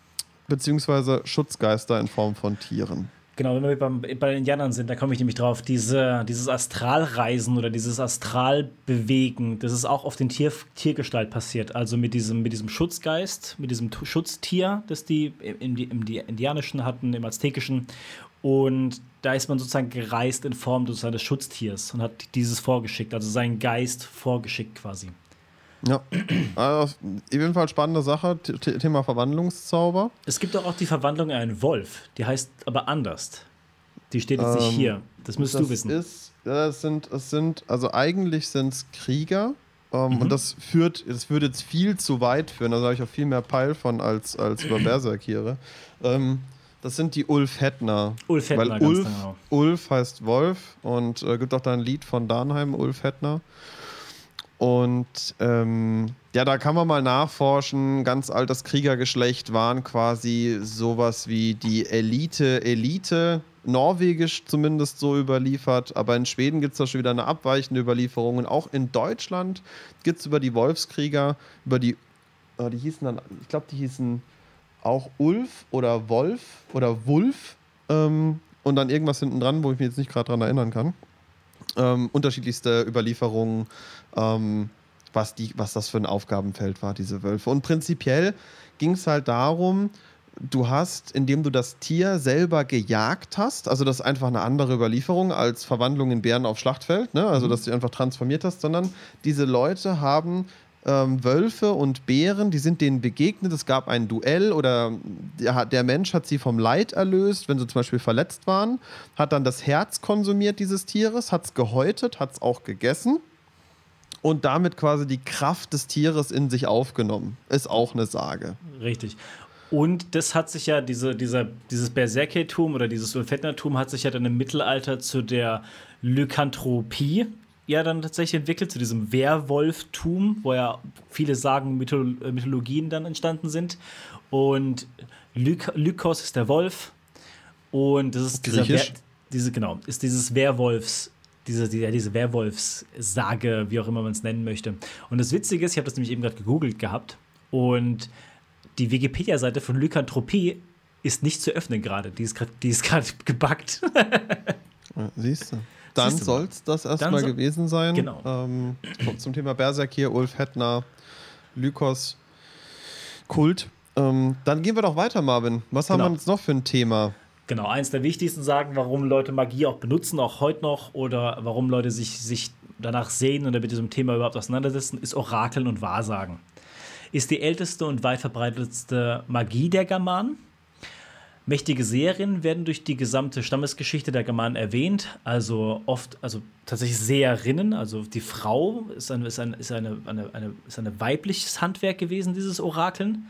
beziehungsweise Schutzgeister in Form von Tieren. Genau, wenn wir beim, bei den Indianern sind, da komme ich nämlich drauf, diese, dieses Astralreisen oder dieses Astralbewegen, das ist auch auf den Tier, Tiergestalt passiert. Also mit diesem, mit diesem Schutzgeist, mit diesem Tu- Schutztier, das die im, im, im Indianischen hatten, im Aztekischen. Und da ist man sozusagen gereist in Form des Schutztiers und hat dieses vorgeschickt, also seinen Geist vorgeschickt quasi. Ja, also auf jeden Fall spannende Sache. Thema Verwandlungszauber. Es gibt auch, auch die Verwandlung in einen Wolf, die heißt aber anders. Die steht jetzt nicht Ähm, hier. Das müsst das du wissen. Ist, ja, es sind, es sind, also eigentlich sind es Krieger. Ähm, Mhm. Und das führt, das würde jetzt viel zu weit führen. Da habe ich auch viel mehr Peil von als, als über Berserkiere. Ähm, das sind die Ulf Hettner. Ulf Hettner, Weil ganz Ulf, genau. Ulf heißt Wolf und äh, gibt auch da ein Lied von Darnheim, Ulf Hettner. Und ähm, ja, da kann man mal nachforschen. Ganz altes Kriegergeschlecht waren quasi sowas wie die Elite, Elite, norwegisch zumindest so überliefert. Aber in Schweden gibt es da schon wieder eine abweichende Überlieferung. Und auch in Deutschland gibt es über die Wolfskrieger, über die, äh, die hießen dann, ich glaube, die hießen auch Ulf oder Wolf oder Wulf. Ähm, und dann irgendwas hinten dran, wo ich mich jetzt nicht gerade dran erinnern kann. Ähm, unterschiedlichste Überlieferungen, ähm, was, die, was das für ein Aufgabenfeld war, diese Wölfe. Und prinzipiell ging es halt darum, du hast, indem du das Tier selber gejagt hast, also das ist einfach eine andere Überlieferung als Verwandlung in Bären auf Schlachtfeld, ne? also dass du einfach transformiert hast, sondern diese Leute haben ähm, Wölfe und Bären, die sind denen begegnet. Es gab ein Duell oder der, der Mensch hat sie vom Leid erlöst, wenn sie zum Beispiel verletzt waren, hat dann das Herz konsumiert dieses Tieres, hat es gehäutet, hat es auch gegessen und damit quasi die Kraft des Tieres in sich aufgenommen. Ist auch eine Sage. Richtig. Und das hat sich ja, diese, dieser, dieses Berserkertum oder dieses Ulfettnertum hat sich ja dann im Mittelalter zu der Lykanthropie ja dann tatsächlich entwickelt, zu diesem Werwolftum, wo ja viele Sagen, äh, Mythologien dann entstanden sind. Und Lyk Lykos ist der Wolf. Und das ist dieser? Wer diese, genau, ist dieses Werwolfs, diese, die, ja, diese Werwolfssage, wie auch immer man es nennen möchte. Und das Witzige ist, ich habe das nämlich eben gerade gegoogelt gehabt und die Wikipedia-Seite von Lykanthropie ist nicht zu öffnen gerade. Die ist gerade <laughs> gebackt. Siehst du. Dann soll es das erstmal so- gewesen sein. Genau. Ähm, zum Thema Berserkir, Ulf Hettner, Lykos, Kult. Ähm, dann gehen wir doch weiter, Marvin. Was haben Genau. wir jetzt noch für ein Thema? Genau, eins der wichtigsten Sagen, warum Leute Magie auch benutzen, auch heute noch, oder warum Leute sich, sich danach sehen oder mit diesem Thema überhaupt auseinandersetzen, ist Orakeln und Wahrsagen. Ist die älteste und weit verbreitetste Magie der Germanen. Mächtige Serien werden durch die gesamte Stammesgeschichte der Germanen erwähnt, also oft, also tatsächlich Seherinnen, also die Frau ist, ein, ist, ein, ist, eine, eine, eine, ist ein weibliches Handwerk gewesen, dieses Orakeln.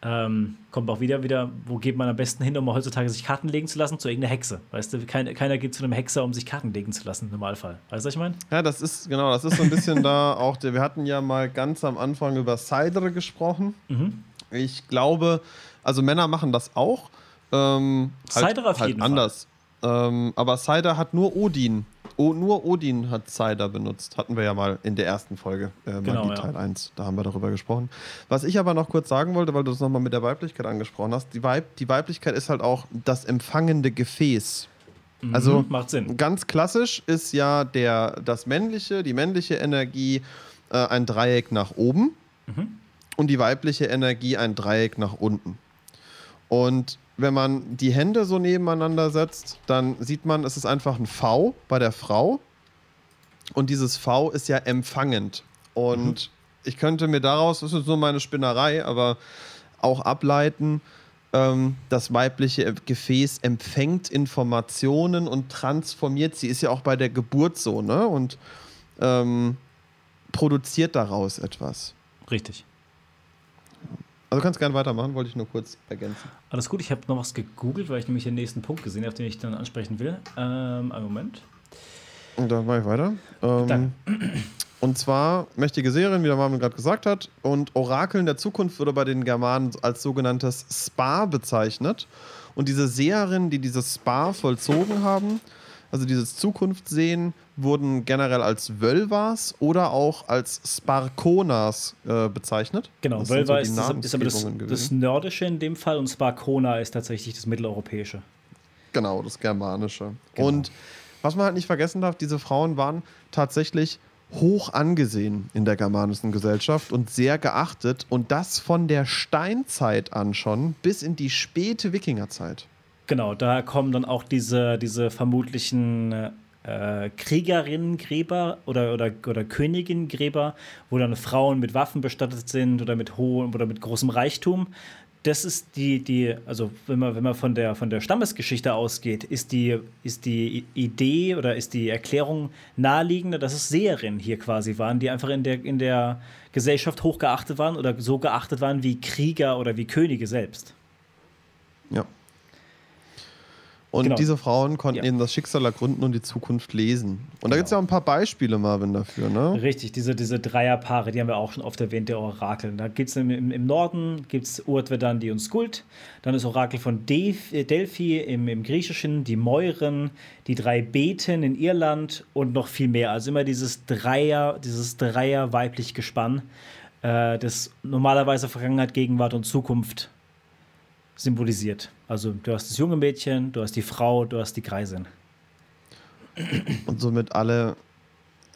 Ähm, kommt auch wieder, wieder, wo geht man am besten hin, um heutzutage sich Karten legen zu lassen? Zu irgendeiner Hexe. Weißt du, kein, keiner geht zu einem Hexer, um sich Karten legen zu lassen, im Normalfall. Weißt du, was ich meine? Ja, das ist, genau, das ist so ein bisschen da <laughs> auch, der, wir hatten ja mal ganz am Anfang über Seidere gesprochen. Mhm. Ich glaube, also Männer machen das auch. Ähm, halt, Cider auf halt jeden Fall. anders. Ähm, aber Cider hat nur Odin. O, nur Odin hat Cider benutzt. Hatten wir ja mal in der ersten Folge, äh, Genau, Magie ja. Teil 1. Da haben wir darüber gesprochen. Was ich aber noch kurz sagen wollte, weil du das nochmal mit der Weiblichkeit angesprochen hast, die, Weib, die Weiblichkeit ist halt auch das empfangende Gefäß. Also Mhm, macht Sinn. Ganz klassisch ist ja der, das männliche, die männliche Energie äh, ein Dreieck nach oben Mhm. und die weibliche Energie ein Dreieck nach unten. Und wenn man die Hände so nebeneinander setzt, dann sieht man, es ist einfach ein V bei der Frau. Und dieses V ist ja empfangend. Und mhm. ich könnte mir daraus, das ist nur meine Spinnerei, aber auch ableiten, ähm, das weibliche Gefäß empfängt Informationen und transformiert sie. Ist ja auch bei der Geburt so, ne? Und ähm, produziert daraus etwas. Richtig. Also kannst gerne weitermachen, wollte ich nur kurz ergänzen. Alles gut, ich habe noch was gegoogelt, weil ich nämlich den nächsten Punkt gesehen habe, den ich dann ansprechen will. Ähm, einen Moment. Und dann mache ich weiter. Ähm, <clears throat> und zwar mächtige Serien, wie der Marvin gerade gesagt hat. Und Orakeln der Zukunft wurde bei den Germanen als sogenanntes Spa bezeichnet. Und diese Seherinnen, die dieses Spa vollzogen haben, also dieses Zukunftssehen, wurden generell als Wölvas oder auch als Sparkonas äh, bezeichnet. Genau, das Wölva so ist, das, ist, aber das, das, Nordische in dem Fall und Sparkona ist tatsächlich das Mitteleuropäische. Genau, das Germanische. Genau. Und was man halt nicht vergessen darf, diese Frauen waren tatsächlich hoch angesehen in der germanischen Gesellschaft und sehr geachtet und das von der Steinzeit an schon bis in die späte Wikingerzeit. Genau, da kommen dann auch diese, diese vermutlichen äh, Kriegerinnengräber oder, oder, oder Königingräber, wo dann Frauen mit Waffen bestattet sind oder mit hohem oder mit großem Reichtum. Das ist die, die, also wenn man, wenn man von der von der Stammesgeschichte ausgeht, ist die, ist die Idee oder ist die Erklärung naheliegender, dass es Seherinnen hier quasi waren, die einfach in der, in der Gesellschaft hochgeachtet waren oder so geachtet waren wie Krieger oder wie Könige selbst. Ja. Und genau. diese Frauen konnten ja. eben das Schicksal ergründen und die Zukunft lesen. Und genau. da gibt es ja auch ein paar Beispiele, Marvin, dafür, ne? Richtig, diese, diese Dreierpaare, die haben wir auch schon oft erwähnt, der Orakel. Da gibt es im, im, Norden gibt's Urtvedandi und Skuld. Dann das Orakel von äh, Delphi im, im Griechischen, die Meuren, die drei Beten in Irland und noch viel mehr. Also immer dieses Dreier, dieses Dreier weiblich Gespann, äh, das normalerweise Vergangenheit, Gegenwart und Zukunft symbolisiert. Also du hast das junge Mädchen, du hast die Frau, du hast die Greisin. Und somit alle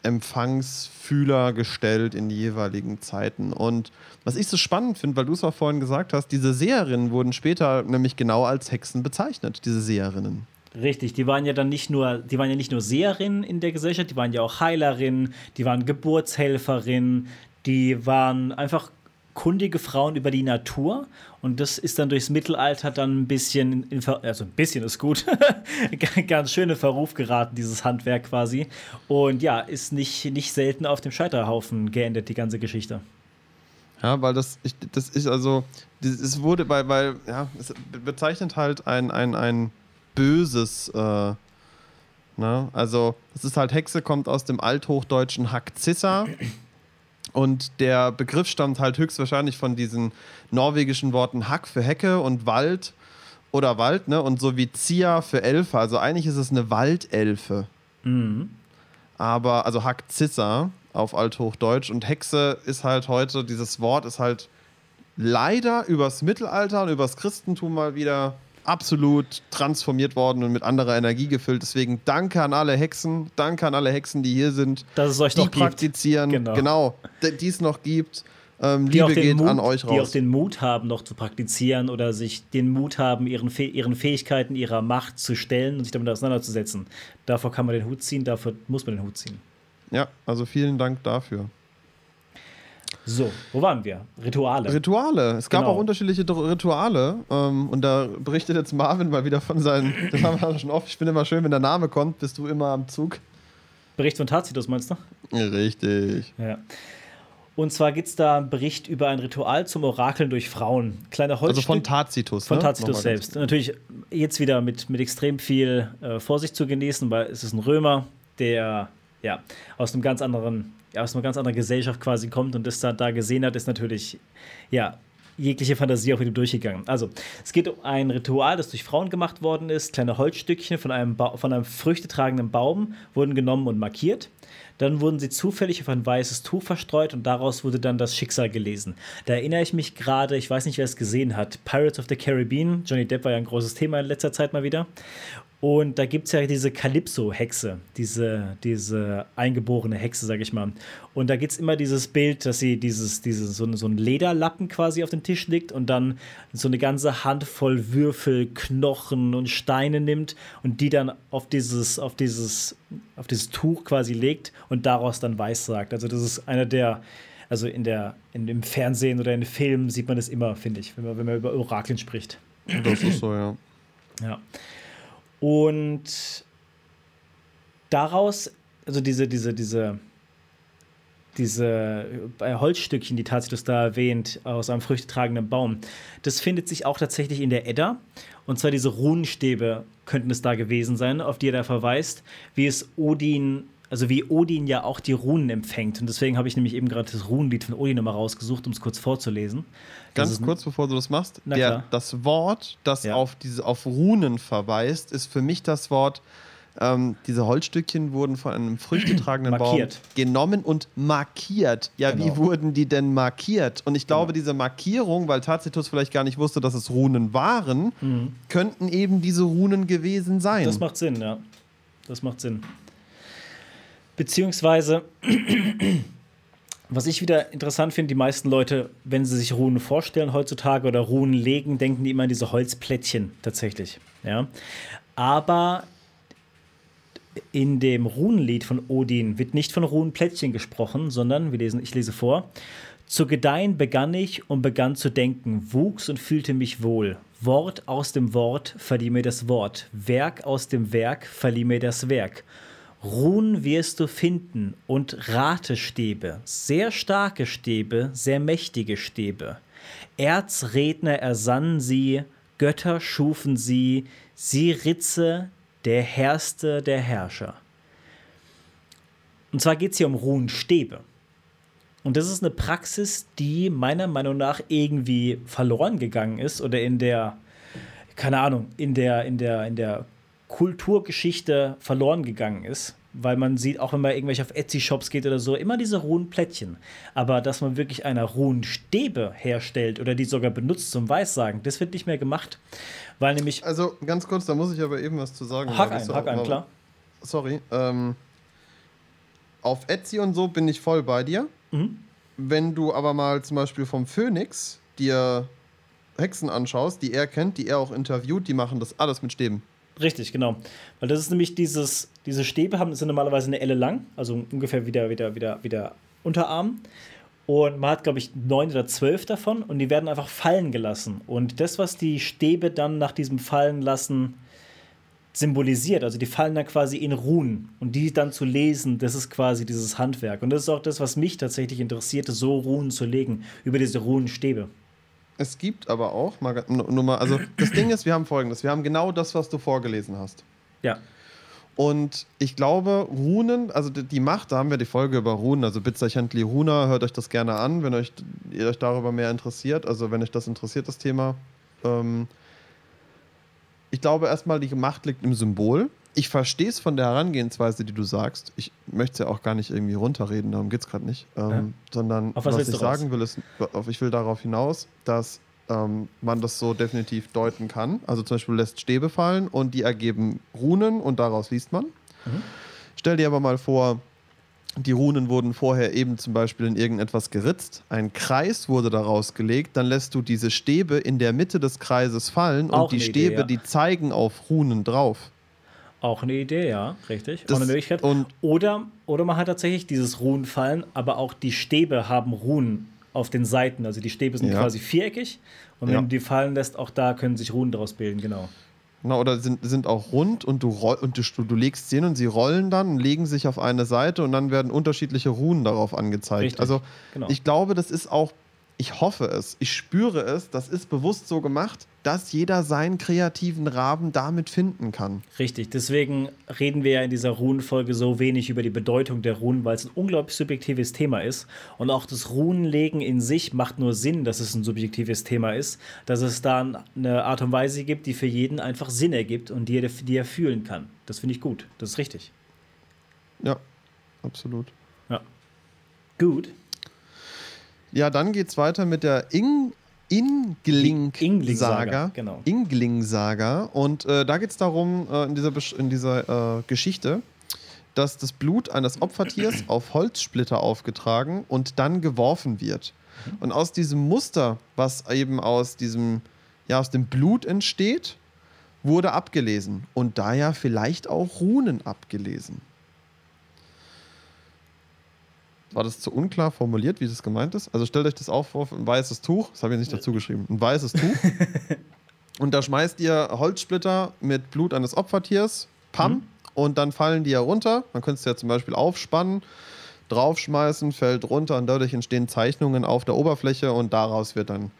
Empfangsfühler gestellt in die jeweiligen Zeiten. Und was ich so spannend finde, weil du es auch vorhin gesagt hast, diese Seherinnen wurden später nämlich genau als Hexen bezeichnet, diese Seherinnen. Richtig, die waren ja dann nicht nur, die waren ja nicht nur Seherinnen in der Gesellschaft, die waren ja auch Heilerinnen, die waren Geburtshelferinnen, die waren einfach kundige Frauen über die Natur und das ist dann durchs Mittelalter dann ein bisschen, also ein bisschen ist gut, <laughs> ganz schön in Verruf geraten, dieses Handwerk quasi. Und ja, ist nicht, nicht selten auf dem Scheiterhaufen geendet, die ganze Geschichte. Ja, weil das, ich, das ist also, es wurde, weil, weil, ja, es bezeichnet halt ein, ein, ein böses, äh, ne? Also, es ist halt, Hexe kommt aus dem althochdeutschen Hackzissa. Und der Begriff stammt halt höchstwahrscheinlich von diesen norwegischen Worten Hack für Hecke und Wald oder Wald, ne? Und so wie Zia für Elfe. Also eigentlich ist es eine Waldelfe. Mhm. Aber, also Hack Zissa auf Althochdeutsch. Und Hexe ist halt heute, dieses Wort ist halt leider übers Mittelalter und übers Christentum mal wieder absolut transformiert worden und mit anderer Energie gefüllt. Deswegen danke an alle Hexen, danke an alle Hexen, die hier sind, Dass es euch die noch praktizieren, gibt. Genau, genau die es noch gibt. Ähm, Liebe geht Mut, an euch raus. Die auch den Mut haben, noch zu praktizieren oder sich den Mut haben, ihren, ihren Fähigkeiten, ihrer Macht zu stellen und sich damit auseinanderzusetzen. Davor kann man den Hut ziehen, dafür muss man den Hut ziehen. Ja, also vielen Dank dafür. So, wo waren wir? Rituale. Rituale. Es gab genau. auch unterschiedliche Rituale. Ähm, und da berichtet jetzt Marvin mal wieder von seinen. Das haben wir schon oft. Ich finde immer schön, wenn der Name kommt, bist du immer am Zug. Bericht von Tacitus meinst du? Richtig. Ja. Und zwar gibt es da einen Bericht über ein Ritual zum Orakeln durch Frauen. Kleine Holzstück. Also von Tacitus. Von ne? Tacitus selbst. Natürlich jetzt wieder mit, mit extrem viel äh, Vorsicht zu genießen, weil es ist ein Römer, der ja aus einem ganz anderen aus einer ganz anderen Gesellschaft quasi kommt und das da, da gesehen hat, ist natürlich, ja, jegliche Fantasie auch wieder durchgegangen. Also, es geht um ein Ritual, das durch Frauen gemacht worden ist. Kleine Holzstückchen von einem, ba von einem früchtetragenden Baum wurden genommen und markiert. Dann wurden sie zufällig auf ein weißes Tuch verstreut und daraus wurde dann das Schicksal gelesen. Da erinnere ich mich gerade, ich weiß nicht, wer es gesehen hat, Pirates of the Caribbean. Johnny Depp war ja ein großes Thema in letzter Zeit mal wieder. Und da gibt es ja diese Calypso-Hexe, diese, diese eingeborene Hexe, sag ich mal. Und da gibt es immer dieses Bild, dass sie dieses, dieses, so, so ein Lederlappen quasi auf dem Tisch liegt und dann so eine ganze Handvoll Würfel, Knochen und Steine nimmt und die dann auf dieses, auf dieses, auf dieses Tuch quasi legt und daraus dann weiß sagt. Also das ist einer der, also in der, in, im Fernsehen oder in Filmen sieht man das immer, finde ich, wenn man, wenn man über Orakeln spricht. Das ist so, ja. Ja. Und daraus, also diese, diese, diese, diese äh, Holzstückchen, die Tacitus da erwähnt, aus einem früchtetragenden Baum, das findet sich auch tatsächlich in der Edda. Und zwar diese Runenstäbe könnten es da gewesen sein, auf die er da verweist, wie es Odin, also wie Odin ja auch die Runen empfängt. Und deswegen habe ich nämlich eben gerade das Runenlied von Odin nochmal rausgesucht, um es kurz vorzulesen. Ganz kurz, bevor du das machst, der, das Wort, das ja. auf, diese, auf Runen verweist, ist für mich das Wort, ähm, diese Holzstückchen wurden von einem früchtetragenden Baum genommen und markiert. Ja, genau. wie wurden die denn markiert? Und ich glaube, genau. diese Markierung, weil Tacitus vielleicht gar nicht wusste, dass es Runen waren, mhm. könnten eben diese Runen gewesen sein. Das macht Sinn, ja. Das macht Sinn. Beziehungsweise was ich wieder interessant finde, die meisten Leute, wenn sie sich Runen vorstellen heutzutage oder Runen legen, denken die immer an diese Holzplättchen tatsächlich. Ja? Aber in dem Runenlied von Odin wird nicht von Runenplättchen gesprochen, sondern, wir lesen, ich lese vor, zu gedeihen begann ich und begann zu denken, wuchs und fühlte mich wohl. Wort aus dem Wort verlieh mir das Wort, Werk aus dem Werk verlieh mir das Werk. Ruhen wirst du finden und Ratestäbe, sehr starke Stäbe, sehr mächtige Stäbe. Erzredner ersannen sie, Götter schufen sie, sie Ritze, der Herrste der Herrscher. Und zwar geht es hier um Runenstäbe. Und das ist eine Praxis, die meiner Meinung nach irgendwie verloren gegangen ist oder in der, keine Ahnung, in der, in der, in der Kulturgeschichte verloren gegangen ist. Weil man sieht, auch wenn man irgendwelche auf Etsy-Shops geht oder so, immer diese rohen Plättchen. Aber dass man wirklich eine rohen Stäbe herstellt oder die sogar benutzt zum Weissagen, das wird nicht mehr gemacht. Weil nämlich. Also ganz kurz, da muss ich aber eben was zu sagen. Hack ein, hack ein, klar. Sorry. Ähm, auf Etsy und so bin ich voll bei dir. Mhm. Wenn du aber mal zum Beispiel vom Phoenix dir Hexen anschaust, die er kennt, die er auch interviewt, die machen das alles mit Stäben. Richtig, genau. Weil das ist nämlich dieses, diese Stäbe haben, sind normalerweise eine Elle lang, also ungefähr wieder, wieder, wieder, wieder Unterarm. Und man hat, glaube ich, neun oder zwölf davon und die werden einfach fallen gelassen. Und das, was die Stäbe dann nach diesem Fallen lassen symbolisiert, also die fallen dann quasi in Runen und die dann zu lesen, das ist quasi dieses Handwerk. Und das ist auch das, was mich tatsächlich interessierte, so Runen zu legen über diese Runenstäbe. Es gibt aber auch, mal, nur mal, also das Ding ist, wir haben folgendes: Wir haben genau das, was du vorgelesen hast. Ja. Und ich glaube, Runen, also die Macht, da haben wir die Folge über Runen, also Bitzerchentli Runa, hört euch das gerne an, wenn euch, ihr euch darüber mehr interessiert, also wenn euch das interessiert, das Thema. Ähm, ich glaube erstmal, die Macht liegt im Symbol ich verstehe es von der Herangehensweise, die du sagst. Ich möchte es ja auch gar nicht irgendwie runterreden, darum geht es gerade nicht. Ähm, ja. Sondern was, was ich sagen will, ist, ich will darauf hinaus, dass ähm, man das so definitiv deuten kann. Also zum Beispiel lässt Stäbe fallen und die ergeben Runen und daraus liest man. Mhm. Stell dir aber mal vor, die Runen wurden vorher eben zum Beispiel in irgendetwas geritzt. Ein Kreis wurde daraus gelegt. Dann lässt du diese Stäbe in der Mitte des Kreises fallen Auch und die Stäbe, Idee, ja. die zeigen auf Runen drauf. Auch eine Idee, ja, richtig. Das, auch eine Möglichkeit. oder, oder man hat tatsächlich dieses Runenfallen, aber auch die Stäbe haben Runen auf den Seiten. Also die Stäbe sind ja. quasi viereckig und wenn ja. du die fallen lässt, auch da können sich Runen daraus bilden, genau. Na, oder sind, sind auch rund und, du, roll, und du, du legst sie hin und sie rollen dann und legen sich auf eine Seite und dann werden unterschiedliche Runen darauf angezeigt. Richtig, also genau. ich glaube, das ist auch ich hoffe es, ich spüre es, das ist bewusst so gemacht, dass jeder seinen kreativen Rahmen damit finden kann. Richtig, deswegen reden wir ja in dieser Runenfolge so wenig über die Bedeutung der Runen, weil es ein unglaublich subjektives Thema ist. Und auch das Runenlegen in sich macht nur Sinn, dass es ein subjektives Thema ist, dass es da eine Art und Weise gibt, die für jeden einfach Sinn ergibt und die er, die er fühlen kann. Das finde ich gut, das ist richtig. Ja, absolut. Ja. Gut. Ja, dann geht's weiter mit der Ing Ingling-Saga. Genau. Ingling-Saga. Und äh, da geht es darum, äh, in dieser, Besch- in dieser äh, Geschichte, dass das Blut eines Opfertiers <clears throat> auf Holzsplitter aufgetragen und dann geworfen wird. Und aus diesem Muster, was eben aus diesem, ja, aus dem Blut entsteht, wurde abgelesen. Und daher vielleicht auch Runen abgelesen. War das zu unklar formuliert, wie das gemeint ist? Also stellt euch das auf, auf ein weißes Tuch, das habe ich nicht dazu geschrieben, ein weißes Tuch. <laughs> und da schmeißt ihr Holzsplitter mit Blut eines Opfertiers, pam, und dann fallen die ja runter. Man könnte es ja zum Beispiel aufspannen, draufschmeißen, fällt runter und dadurch entstehen Zeichnungen auf der Oberfläche und daraus wird dann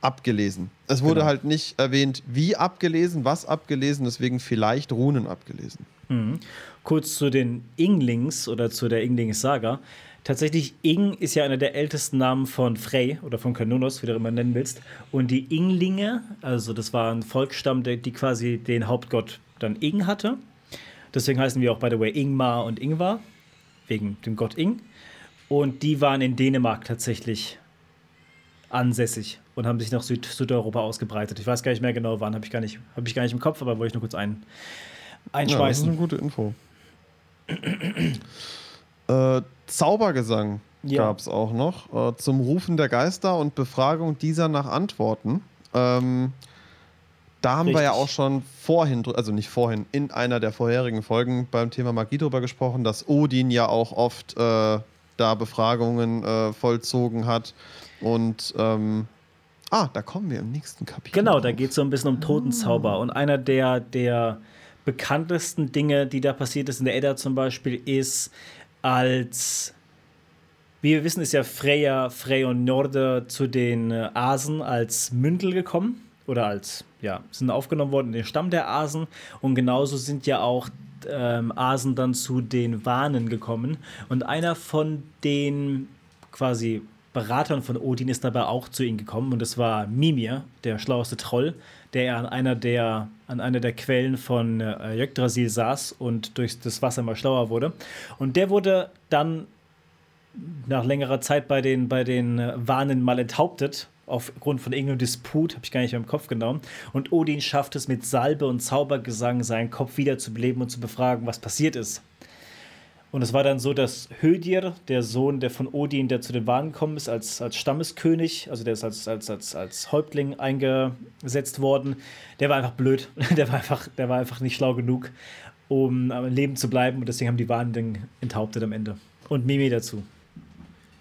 abgelesen. Es wurde Genau. halt nicht erwähnt, wie abgelesen, was abgelesen, deswegen vielleicht Runen abgelesen. Mhm. Kurz zu den Inglings oder zu der Inglings-Saga. Tatsächlich, Ing ist ja einer der ältesten Namen von Frey oder von Kanonos, wie du immer nennen willst. Und die Inglinge, also das war ein Volksstamm, der, die quasi den Hauptgott dann Ing hatte. Deswegen heißen wir auch, by the way, Ingmar und Ingvar, wegen dem Gott Ing. Und die waren in Dänemark tatsächlich ansässig und haben sich nach Süd Südeuropa ausgebreitet. Ich weiß gar nicht mehr genau wann, habe ich, gar nicht- hab ich gar nicht im Kopf, aber wollte ich nur kurz ein, Ja, das ist eine gute Info. Äh, Zaubergesang Ja. gab es auch noch äh, zum Rufen der Geister und Befragung dieser nach Antworten. Ähm, da haben wir ja Richtig. auch schon vorhin, also nicht vorhin, in einer der vorherigen Folgen beim Thema Magie drüber gesprochen, dass Odin ja auch oft äh, da Befragungen äh, vollzogen hat. Und ähm, ah, da kommen wir im nächsten Kapitel. Genau, da geht es so ein bisschen um Totenzauber. Und einer der, der bekanntesten Dinge, die da passiert ist, in der Edda zum Beispiel, ist, als, wie wir wissen, ist ja Freya, Frey und Norde zu den äh, Asen als Mündel gekommen. Oder als, ja, sind aufgenommen worden in den Stamm der Asen. Und genauso sind ja auch ähm, Asen dann zu den Wanen gekommen. Und einer von den quasi Beratern von Odin ist dabei auch zu ihm gekommen und das war Mimir, der schlaueste Troll, der an einer der, an einer der Quellen von äh, Yggdrasil saß und durch das Wasser mal schlauer wurde. Und der wurde dann nach längerer Zeit bei den, bei den äh, Wanen mal enthauptet, aufgrund von irgendeinem Disput, habe ich gar nicht mehr im Kopf genommen. Und Odin schafft es mit Salbe und Zaubergesang, seinen Kopf wiederzubeleben und zu befragen, was passiert ist. Und es war dann so, dass Hödir, der Sohn der von Odin, der zu den Wanen gekommen ist, als, als Stammeskönig, also der ist als, als, als, als Häuptling eingesetzt worden, der war einfach blöd. <laughs> Der war einfach, der war einfach nicht schlau genug, um am Leben zu bleiben. Und deswegen haben die Wanen den enthauptet am Ende. Und Mimi dazu.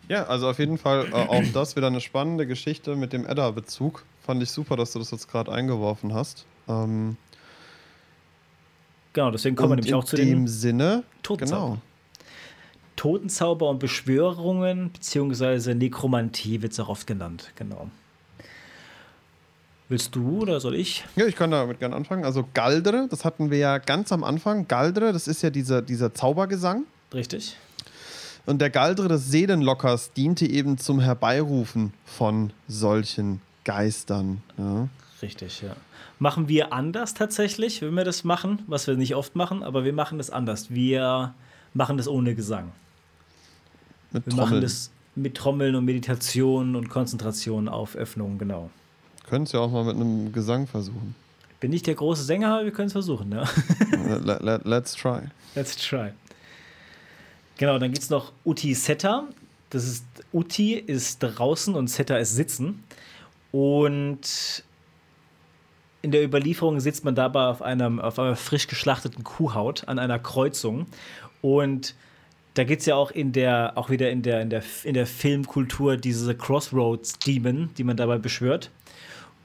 Ja, also auf jeden Fall äh, auch das wieder eine spannende Geschichte mit dem Edda-Bezug. Fand ich super, dass du das jetzt gerade eingeworfen hast. Ähm, Genau, deswegen kommen wir nämlich auch zu dem Sinne, Totenzauber. genau. Totenzauber und Beschwörungen, beziehungsweise Nekromantie wird es auch oft genannt. Genau. Willst du oder soll ich? Ja, ich kann damit gerne anfangen. Also Galdre, das hatten wir ja ganz am Anfang. Galdre, das ist ja dieser, dieser Zaubergesang. Richtig? Und der Galdre des Seelenlockers diente eben zum Herbeirufen von solchen Geistern. Ja. Richtig, ja. Machen wir anders tatsächlich, wenn wir das machen, was wir nicht oft machen, aber wir machen das anders. Wir machen das ohne Gesang. Mit Wir machen das mit Trommeln und Meditation und Konzentration auf Öffnungen, genau. Können es ja auch mal mit einem Gesang versuchen. Bin nicht der große Sänger, aber wir können es versuchen, ne? let, let, let's try. Let's try. Genau, dann gibt es noch Uti Seta. Das ist Uti ist draußen und Seta ist sitzen. Und in der Überlieferung sitzt man dabei auf, einem, auf einer frisch geschlachteten Kuhhaut an einer Kreuzung. Und da gibt es ja auch in der, auch wieder in der, in der, in der Filmkultur diese Crossroads-Demon, die man dabei beschwört.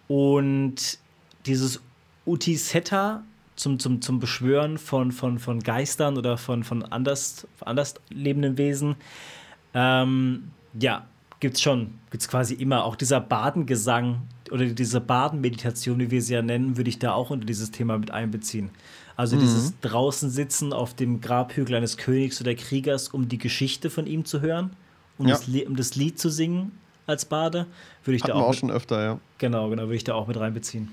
Und dieses Utiseta zum, zum, zum Beschwören von, von, von Geistern oder von, von anders, anders lebenden Wesen, ähm, ja, gibt es schon, gibt es quasi immer. Auch dieser Badengesang oder diese Badenmeditation, wie wir sie ja nennen, würde ich da auch unter dieses Thema mit einbeziehen. Also dieses draußen sitzen auf dem Grabhügel eines Königs oder Kriegers, um die Geschichte von ihm zu hören, um, Ja. das, um das Lied zu singen als Bade, würde ich Hatten da auch, auch mit, schon öfter, ja. genau, genau, würde ich da auch mit reinbeziehen.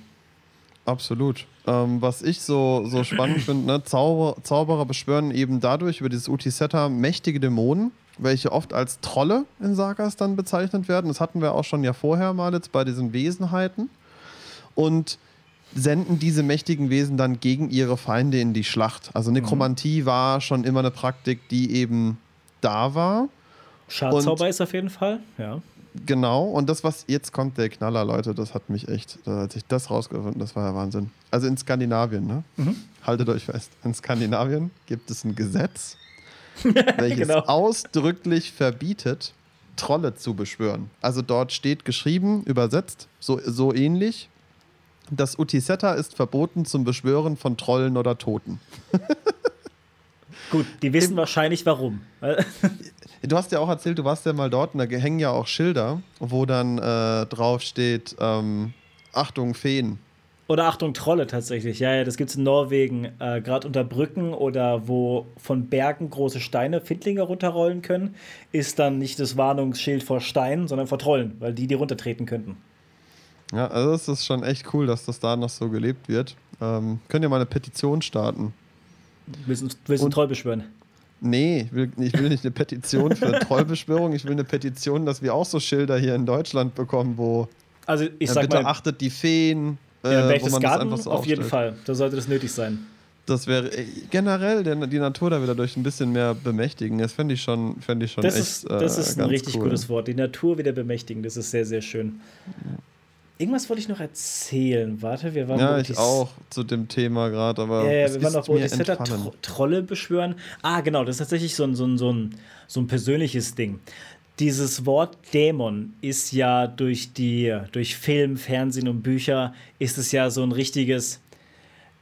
Absolut. Ähm, was ich so, so spannend finde, ne, Zauber, Zauberer beschwören eben dadurch über dieses Utisetta mächtige Dämonen, welche oft als Trolle in Sagas dann bezeichnet werden. Das hatten wir auch schon ja vorher mal jetzt bei diesen Wesenheiten. Und senden diese mächtigen Wesen dann gegen ihre Feinde in die Schlacht. Also Nekromantie mhm. war schon immer eine Praktik, die eben da war. Schadzauber ist auf jeden Fall, ja. Genau, und das, was jetzt kommt, der Knaller, Leute, das hat mich echt, als ich das rausgefunden, das war ja Wahnsinn. Also in Skandinavien, ne? Mhm. Haltet euch fest, in Skandinavien gibt es ein Gesetz, <laughs> welches genau. ausdrücklich verbietet, Trolle zu beschwören. Also dort steht geschrieben, übersetzt, so, so ähnlich, das Utisetta ist verboten zum Beschwören von Trollen oder Toten. Gut, die wissen Im wahrscheinlich warum. <laughs> Du hast ja auch erzählt, du warst ja mal dort und da hängen ja auch Schilder, wo dann äh, drauf steht, ähm, Achtung, Feen. Oder Achtung, Trolle tatsächlich. Ja, ja, das gibt es in Norwegen, äh, gerade unter Brücken oder wo von Bergen große Steine, Findlinge runterrollen können, ist dann nicht das Warnungsschild vor Steinen, sondern vor Trollen, weil die die runtertreten könnten. Ja, also es ist schon echt cool, dass das da noch so gelebt wird. Ähm, könnt ihr mal eine Petition starten? Willst du einen Troll beschwören? Nee, ich will, ich will nicht eine Petition für <laughs> Trollbeschwörung, ich will eine Petition, dass wir auch so Schilder hier in Deutschland bekommen, wo also ich sag bitte mal, achtet die Feen. Äh, ja, Berchtesgaden so auf jeden Fall. Da sollte das nötig sein. Das wäre äh, generell der, die Natur da wieder durch ein bisschen mehr bemächtigen. Das fände ich schon, fänd ich schon das echt. Ist, das äh, ist ein richtig cool. gutes Wort. Die Natur wieder bemächtigen, das ist sehr, sehr schön. Irgendwas wollte ich noch erzählen. Warte, wir waren. Ja, ich auch zu dem Thema gerade, aber. Ja, ja wir waren noch Odyssetter Tro Trolle beschwören. Ah, genau, das ist tatsächlich so ein, so ein, so ein, so ein persönliches Ding. Dieses Wort Dämon ist ja durch die, durch Film, Fernsehen und Bücher, ist es ja so ein richtiges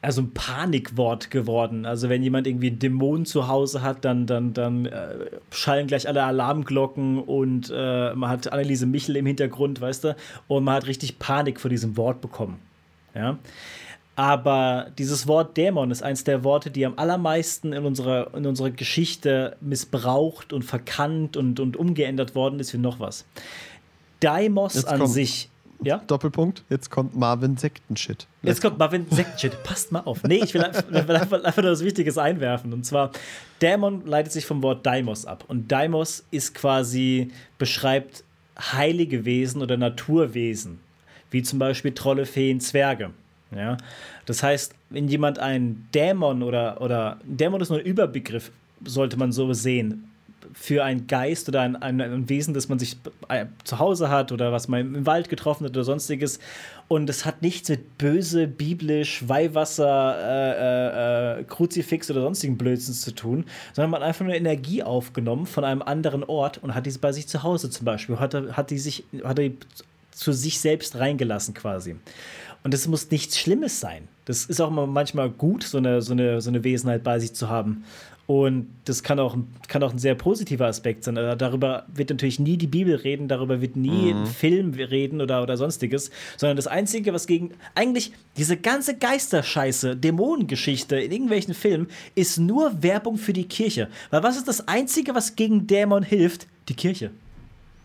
also ein Panikwort geworden. Also wenn jemand irgendwie einen Dämon zu Hause hat, dann, dann, dann äh, schallen gleich alle Alarmglocken und äh, man hat Anneliese Michel im Hintergrund, weißt du, und man hat richtig Panik vor diesem Wort bekommen. Ja. Aber dieses Wort Dämon ist eins der Worte, die am allermeisten in unserer, in unserer Geschichte missbraucht und verkannt und, und umgeändert worden ist wie noch was. Daimos an sich ja? Doppelpunkt. Jetzt kommt Marvin Sektenshit. Jetzt kommt Marvin Sektenshit. Passt mal auf. Nee, ich will einfach, einfach nur was Wichtiges einwerfen. Und zwar, Dämon leitet sich vom Wort Daimos ab. Und Daimos ist quasi, beschreibt heilige Wesen oder Naturwesen. Wie zum Beispiel Trolle, Feen, Zwerge. Ja? Das heißt, wenn jemand einen Dämon oder, oder Dämon ist nur ein Überbegriff, sollte man so sehen für einen Geist oder ein, ein, ein, Wesen, das man sich äh, zu Hause hat oder was man im Wald getroffen hat oder sonstiges. Und es hat nichts mit böse, biblisch, Weihwasser, äh, äh, äh, Kruzifix oder sonstigen Blödsinn zu tun, sondern man hat einfach nur Energie aufgenommen von einem anderen Ort und hat diese bei sich zu Hause zum Beispiel, hat, hat die sich, hat die zu sich selbst reingelassen quasi. Und das muss nichts Schlimmes sein. Das ist auch manchmal gut, so eine, so eine, so eine Wesenheit bei sich zu haben. Und das kann auch, kann auch ein sehr positiver Aspekt sein. Also darüber wird natürlich nie die Bibel reden, darüber wird nie mhm. ein Film reden oder, oder sonstiges, sondern das Einzige, was gegen eigentlich diese ganze Geisterscheiße, Dämonengeschichte in irgendwelchen Filmen, ist nur Werbung für die Kirche. Weil was ist das Einzige, was gegen Dämon hilft? Die Kirche.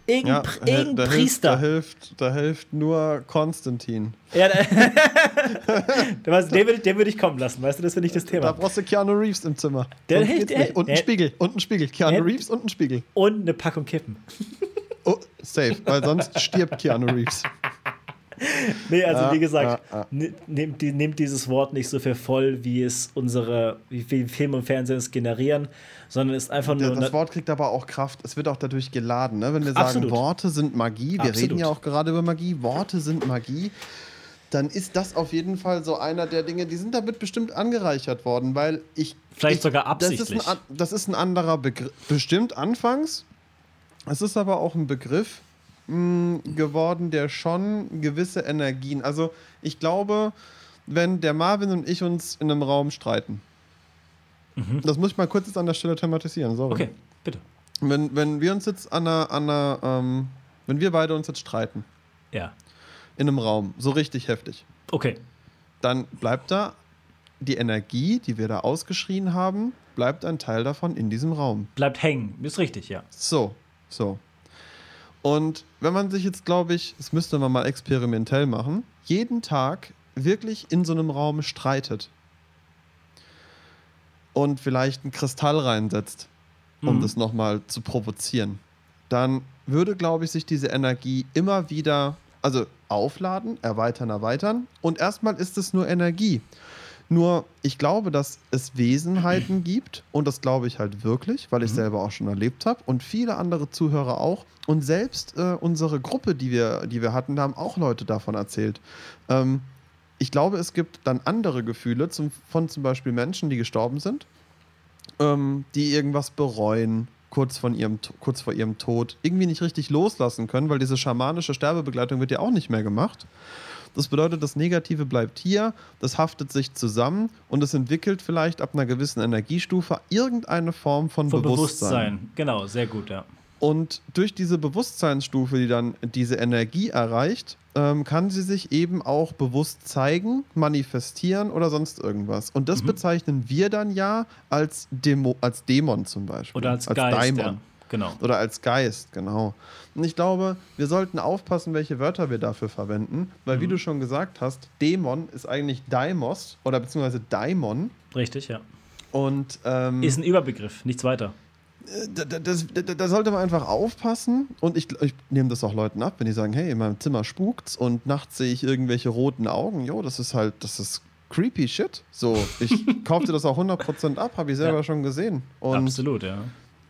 Irgend, ja, irgendein da Priester. Hilft, da, hilft, da hilft nur Konstantin. Ja, da, <laughs> <laughs> den, würde, den würde ich kommen lassen, weißt du, das finde ich das Thema. Da brauchst du Keanu Reeves im Zimmer. Der hilft, der, und einen Spiegel, und einen Spiegel. Keanu Reeves und einen Spiegel. Und eine Packung Kippen. Oh, safe, weil sonst stirbt Keanu Reeves. <laughs> <laughs> nee, also ja, wie gesagt, ja, ja. Nehmt, nehmt, dieses Wort nicht so für voll, wie es unsere, wie Film und Fernsehen es generieren, sondern ist einfach nur. Das Wort kriegt aber auch Kraft, es wird auch dadurch geladen. Ne? Wenn wir sagen, Absolut. Worte sind Magie, wir Absolut. reden ja auch gerade über Magie, Worte sind Magie, dann ist das auf jeden Fall so einer der Dinge, die sind damit bestimmt angereichert worden, weil ich. Vielleicht ich, sogar absichtlich. Das ist, ein, das ist ein anderer Begriff. Bestimmt anfangs. Es ist aber auch ein Begriff mh, geworden, der schon gewisse Energien. Also, ich glaube, wenn der Marvin und ich uns in einem Raum streiten, Mhm. Das muss ich mal kurz jetzt an der Stelle thematisieren, sorry. Okay, bitte. Wenn, wenn wir uns jetzt an einer, an einer ähm, wenn wir beide uns jetzt streiten. Ja. In einem Raum, so richtig heftig. Okay. Dann bleibt da die Energie, die wir da ausgeschrien haben, bleibt ein Teil davon in diesem Raum. Bleibt hängen, ist richtig, ja. So, so. Und wenn man sich jetzt, glaube ich, das müsste man mal experimentell machen, jeden Tag wirklich in so einem Raum streitet und vielleicht einen Kristall reinsetzt, um Mhm. das nochmal zu provozieren, dann würde, glaube ich, sich diese Energie immer wieder, also aufladen, erweitern, erweitern. Und erstmal ist es nur Energie. Nur, ich glaube, dass es Wesenheiten <clears throat> gibt und das glaube ich halt wirklich, weil ich Mhm. selber auch schon erlebt habe und viele andere Zuhörer auch. Und selbst äh, unsere Gruppe, die wir, die wir hatten, da haben auch Leute davon erzählt. Ähm, ich glaube, es gibt dann andere Gefühle zum, von zum Beispiel Menschen, die gestorben sind, ähm, die irgendwas bereuen, kurz, von ihrem, kurz vor ihrem Tod, irgendwie nicht richtig loslassen können, weil diese schamanische Sterbebegleitung wird ja auch nicht mehr gemacht. Das bedeutet, das Negative bleibt hier, das haftet sich zusammen und es entwickelt vielleicht ab einer gewissen Energiestufe irgendeine Form von, Von Bewusstsein. Bewusstsein. Genau, sehr gut, ja. Und durch diese Bewusstseinsstufe, die dann diese Energie erreicht, ähm, kann sie sich eben auch bewusst zeigen, manifestieren oder sonst irgendwas. Und das Mhm. bezeichnen wir dann ja als, Demo, als Dämon zum Beispiel. Oder als, Geist, Daimon. ja. Genau. Oder als Geist, genau. Und ich glaube, wir sollten aufpassen, welche Wörter wir dafür verwenden, weil, wie Mhm. du schon gesagt hast, Dämon ist eigentlich Daimos oder beziehungsweise Daimon. Richtig, ja. Und ähm, Ist ein Überbegriff, nichts weiter. da, da- das, da, da sollte man einfach aufpassen. Und ich, ich nehme das auch Leuten ab, wenn die sagen, hey, in meinem Zimmer spukt's und nachts sehe ich irgendwelche roten Augen. Jo, das ist halt, das ist creepy shit. So, ich <laughs> kaufte das auch 100% ab, habe ich selber Ja. schon gesehen. Und Absolut, ja.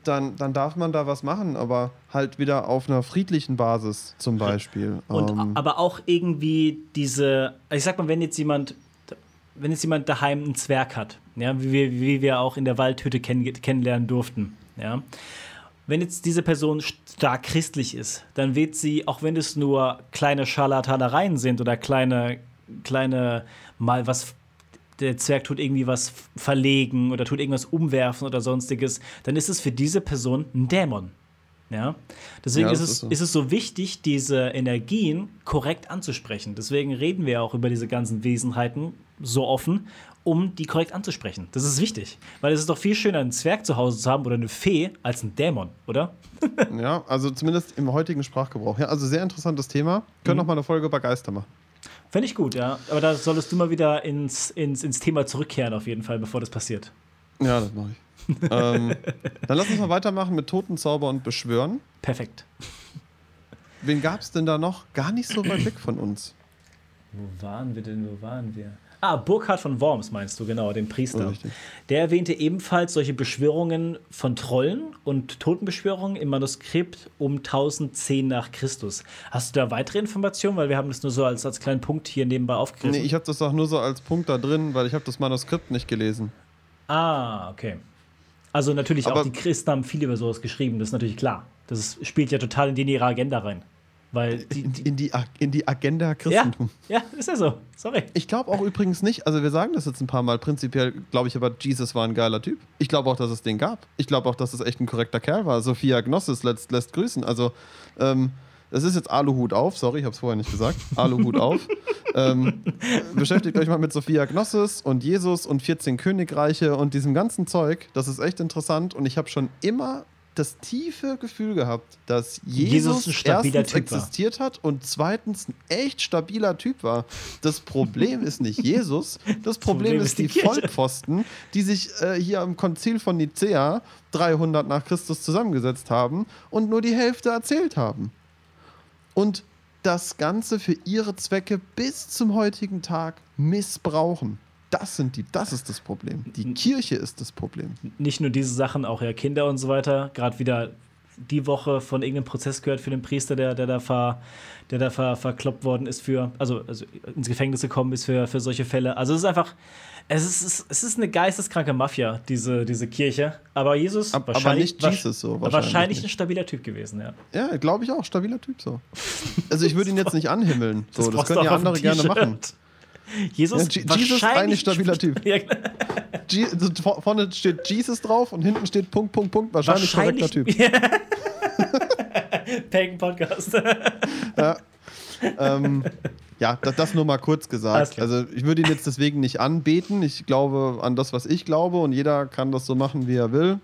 Dann, dann darf man da was machen, aber halt wieder auf einer friedlichen Basis zum Beispiel. Und Ähm, aber auch irgendwie diese, ich sag mal, wenn jetzt jemand, wenn jetzt jemand daheim einen Zwerg hat, ja, wie wir, wie wir auch in der Waldhütte kenn, kennenlernen durften, ja. Wenn jetzt diese Person stark christlich ist, dann wird sie, auch wenn es nur kleine Scharlatanereien sind oder kleine, kleine mal was der Zwerg tut irgendwie was verlegen oder tut irgendwas umwerfen oder sonstiges, dann ist es für diese Person ein Dämon. Ja? Deswegen Ja, ist, es, ist so. ist es so wichtig, diese Energien korrekt anzusprechen. Deswegen reden wir auch über diese ganzen Wesenheiten so offen, um die korrekt anzusprechen. Das ist wichtig, weil es ist doch viel schöner, einen Zwerg zu Hause zu haben oder eine Fee als einen Dämon, oder? <laughs> ja, also zumindest im heutigen Sprachgebrauch. Ja, also sehr interessantes Thema. Können Mhm. noch mal eine Folge über Geister machen. Fände ich gut, ja. Aber da solltest du mal wieder ins, ins, ins Thema zurückkehren, auf jeden Fall, bevor das passiert. Ja, das mache ich. <laughs> ähm, dann lass uns mal weitermachen mit Totenzauber und Beschwören. Perfekt. Wen gab es denn da noch? Gar nicht so weit weg von uns. Wo waren wir denn? Wo waren wir? Ah, Burkhard von Worms meinst du, genau, den Priester. Oh. Der erwähnte ebenfalls solche Beschwörungen von Trollen und Totenbeschwörungen im Manuskript um 1010 nach Christus. Hast du da weitere Informationen? Weil wir haben das nur so als, als kleinen Punkt hier nebenbei aufgegriffen. Nee, ich habe das auch nur so als Punkt da drin, weil ich habe das Manuskript nicht gelesen. ah, okay. Also natürlich Aber- auch die Christen haben viel über sowas geschrieben, das ist natürlich klar. Das spielt ja total in die ihre Agenda rein. Weil die, In, die, in, die, in die Agenda ja, Christentum. ja, ist ja so. Sorry. Ich glaube auch übrigens nicht, also wir sagen das jetzt ein paar Mal, prinzipiell glaube ich aber, Jesus war ein geiler Typ. Ich glaube auch, dass es den gab. Ich glaube auch, dass es echt ein korrekter Kerl war. Sophia Gnossis lässt, lässt grüßen. Also, ähm, das ist jetzt Aluhut auf, sorry, ich habe es vorher nicht gesagt. Aluhut <laughs> auf. ähm, beschäftigt euch mal mit Sophia Gnossis und Jesus und 14 Königreiche und diesem ganzen Zeug. Das ist echt interessant und ich habe schon immer das tiefe Gefühl gehabt, dass Jesus, Jesus ein stabiler erstens Typ war. existiert hat und zweitens ein echt stabiler Typ war. Das Problem ist nicht Jesus, <laughs> das Problem, Problem ist die, die. Vollpfosten, die sich äh, hier am Konzil von Nicea 300 nach Christus zusammengesetzt haben und nur die Hälfte erzählt haben. Und das Ganze für ihre Zwecke bis zum heutigen Tag missbrauchen. Das, sind die, das ist das Problem. Die Kirche ist das Problem. nicht nur diese Sachen, auch ja Kinder und so weiter. Gerade wieder die Woche von irgendeinem Prozess gehört für den Priester, der, der da, ver, der da ver, verkloppt worden ist für, also, also ins Gefängnis gekommen ist für, für solche Fälle. Also es ist einfach, es ist, es ist- eine geisteskranke Mafia, diese, diese Kirche. Aber Jesus Ab- aber wahrscheinlich, nicht Jesus so, wahrscheinlich, wahrscheinlich ein stabiler Typ gewesen, ja. Ja, glaube ich auch. Stabiler Typ so. Also ich würde ihn jetzt <laughs> nicht anhimmeln. So, das, brauchst können ja andere gerne machen. Jesus, Ja, Je- Jesus ist wahrscheinlich ein stabiler Typ. <laughs> Ja, vorne steht Jesus drauf und hinten steht Punkt, Punkt, Punkt. Wahrscheinlich, korrekter Typ. <laughs> <laughs> Pagan Podcast. ähm, ja, das, das nur mal kurz gesagt. Also ich würde ihn jetzt deswegen nicht anbeten. Ich glaube an das, was ich glaube und jeder kann das so machen, wie er will.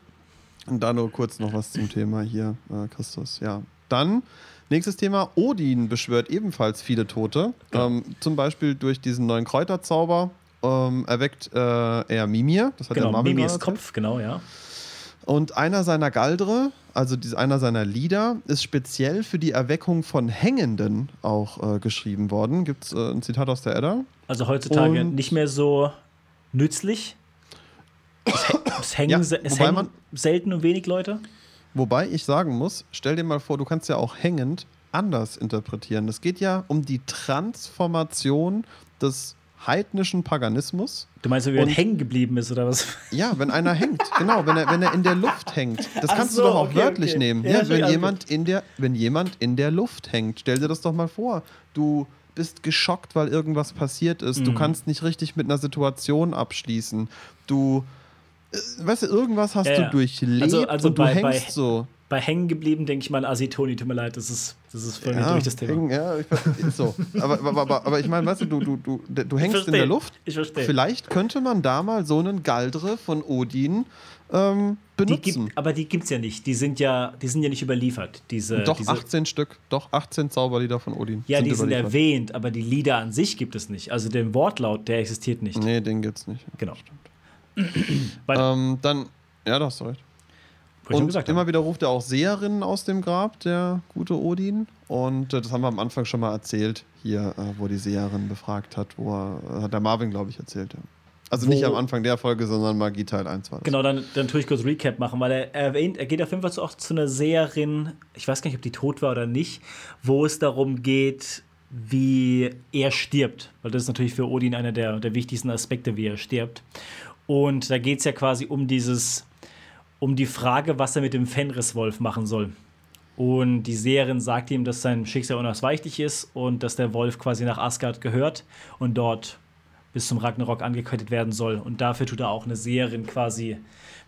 Und da nur kurz noch was zum Thema hier, äh, Christus. Ja, dann Nächstes Thema: Odin beschwört ebenfalls viele Tote. Ja. Ähm, zum Beispiel durch diesen neuen Kräuterzauber ähm, erweckt äh, er Mimir. Das hat der Genau, Mimis gerade erzählt. Kopf, genau, ja. Und einer seiner Galdre, also einer seiner Lieder, ist speziell für die Erweckung von Hängenden auch äh, geschrieben worden. Gibt es äh, ein Zitat aus der Edda? Also heutzutage Und- nicht mehr so nützlich. Es, hä- es hängen, Ja, es hängen selten und wenig Leute. Wobei ich sagen muss, stell dir mal vor, du kannst ja auch hängend anders interpretieren. Es geht ja um die Transformation des heidnischen Paganismus. Du meinst, wie er hängen geblieben ist oder was? Ja, wenn einer hängt, <laughs> genau, wenn er, wenn er in der Luft hängt. Das Ach kannst so, du doch auch okay, wörtlich okay. nehmen. Ja, Ja, wenn, jemand in der, wenn jemand in der Luft hängt, stell dir das doch mal vor. Du bist geschockt, weil irgendwas passiert ist. Du Mhm. kannst nicht richtig mit einer Situation abschließen. Du, weißt du, irgendwas hast Ja, du ja. durchlebt Also- also und du bei- hängst bei- so. Bei hängen geblieben denke ich mal an Acetoni, tut mir leid, das ist, das ist voll Ja, durch das Thema. hängen, ja, ich, so. Aber, aber, aber, aber ich meine, weißt du, du, du, du, du hängst in verstehe. der Luft. Ich verstehe. Vielleicht könnte man da mal so einen Galdre von Odin ähm, Die benutzen. gibt, aber die gibt es ja nicht. Die sind ja, die sind ja nicht überliefert. Diese, Doch, diese, 18 Stück. Doch, 18 Zauberlieder von Odin. Ja, die sind erwähnt, aber die Lieder an sich gibt es nicht. Also den Wortlaut, der existiert nicht. Nee, den gibt's nicht. Genau. Weiter. <clears throat> Ähm, dann, ja, das hast du recht. Und gesagt immer wieder ruft er auch Seherinnen aus dem Grab, der gute Odin. Und äh, das haben wir am Anfang schon mal erzählt, hier, äh, wo die Seherin befragt hat, wo er, äh, hat der Marvin, glaube ich, erzählt. Ja. Also Wo- nicht am Anfang der Folge, sondern Magie Teil 1 war das. Genau, dann, dann tue ich kurz Recap machen, weil er erwähnt, er geht auf jeden Fall zu- auch zu einer Seherin, ich weiß gar nicht, ob die tot war oder nicht, wo es darum geht, wie er stirbt. Weil das ist natürlich für Odin einer der, der wichtigsten Aspekte, wie er stirbt. Und da geht es ja quasi um dieses, um die Frage, was er mit dem Fenriswolf machen soll. Und die Seherin sagt ihm, dass sein Schicksal unausweichlich ist und dass der Wolf quasi nach Asgard gehört und dort bis zum Ragnarok angekettet werden soll. Und dafür tut er auch eine Seherin quasi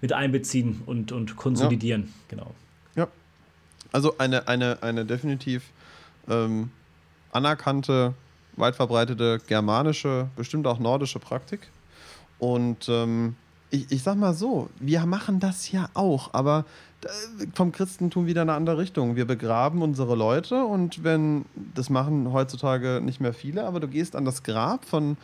mit einbeziehen und, und konsolidieren. Genau. Ja. Also eine, eine, eine definitiv ähm, anerkannte, weit verbreitete germanische, bestimmt auch nordische Praktik. Und ähm, ich, ich sag mal so, wir machen das ja auch, aber äh, vom Christentum wieder eine andere Richtung. Wir begraben unsere Leute und wenn, das machen heutzutage nicht mehr viele, aber du gehst an das Grab von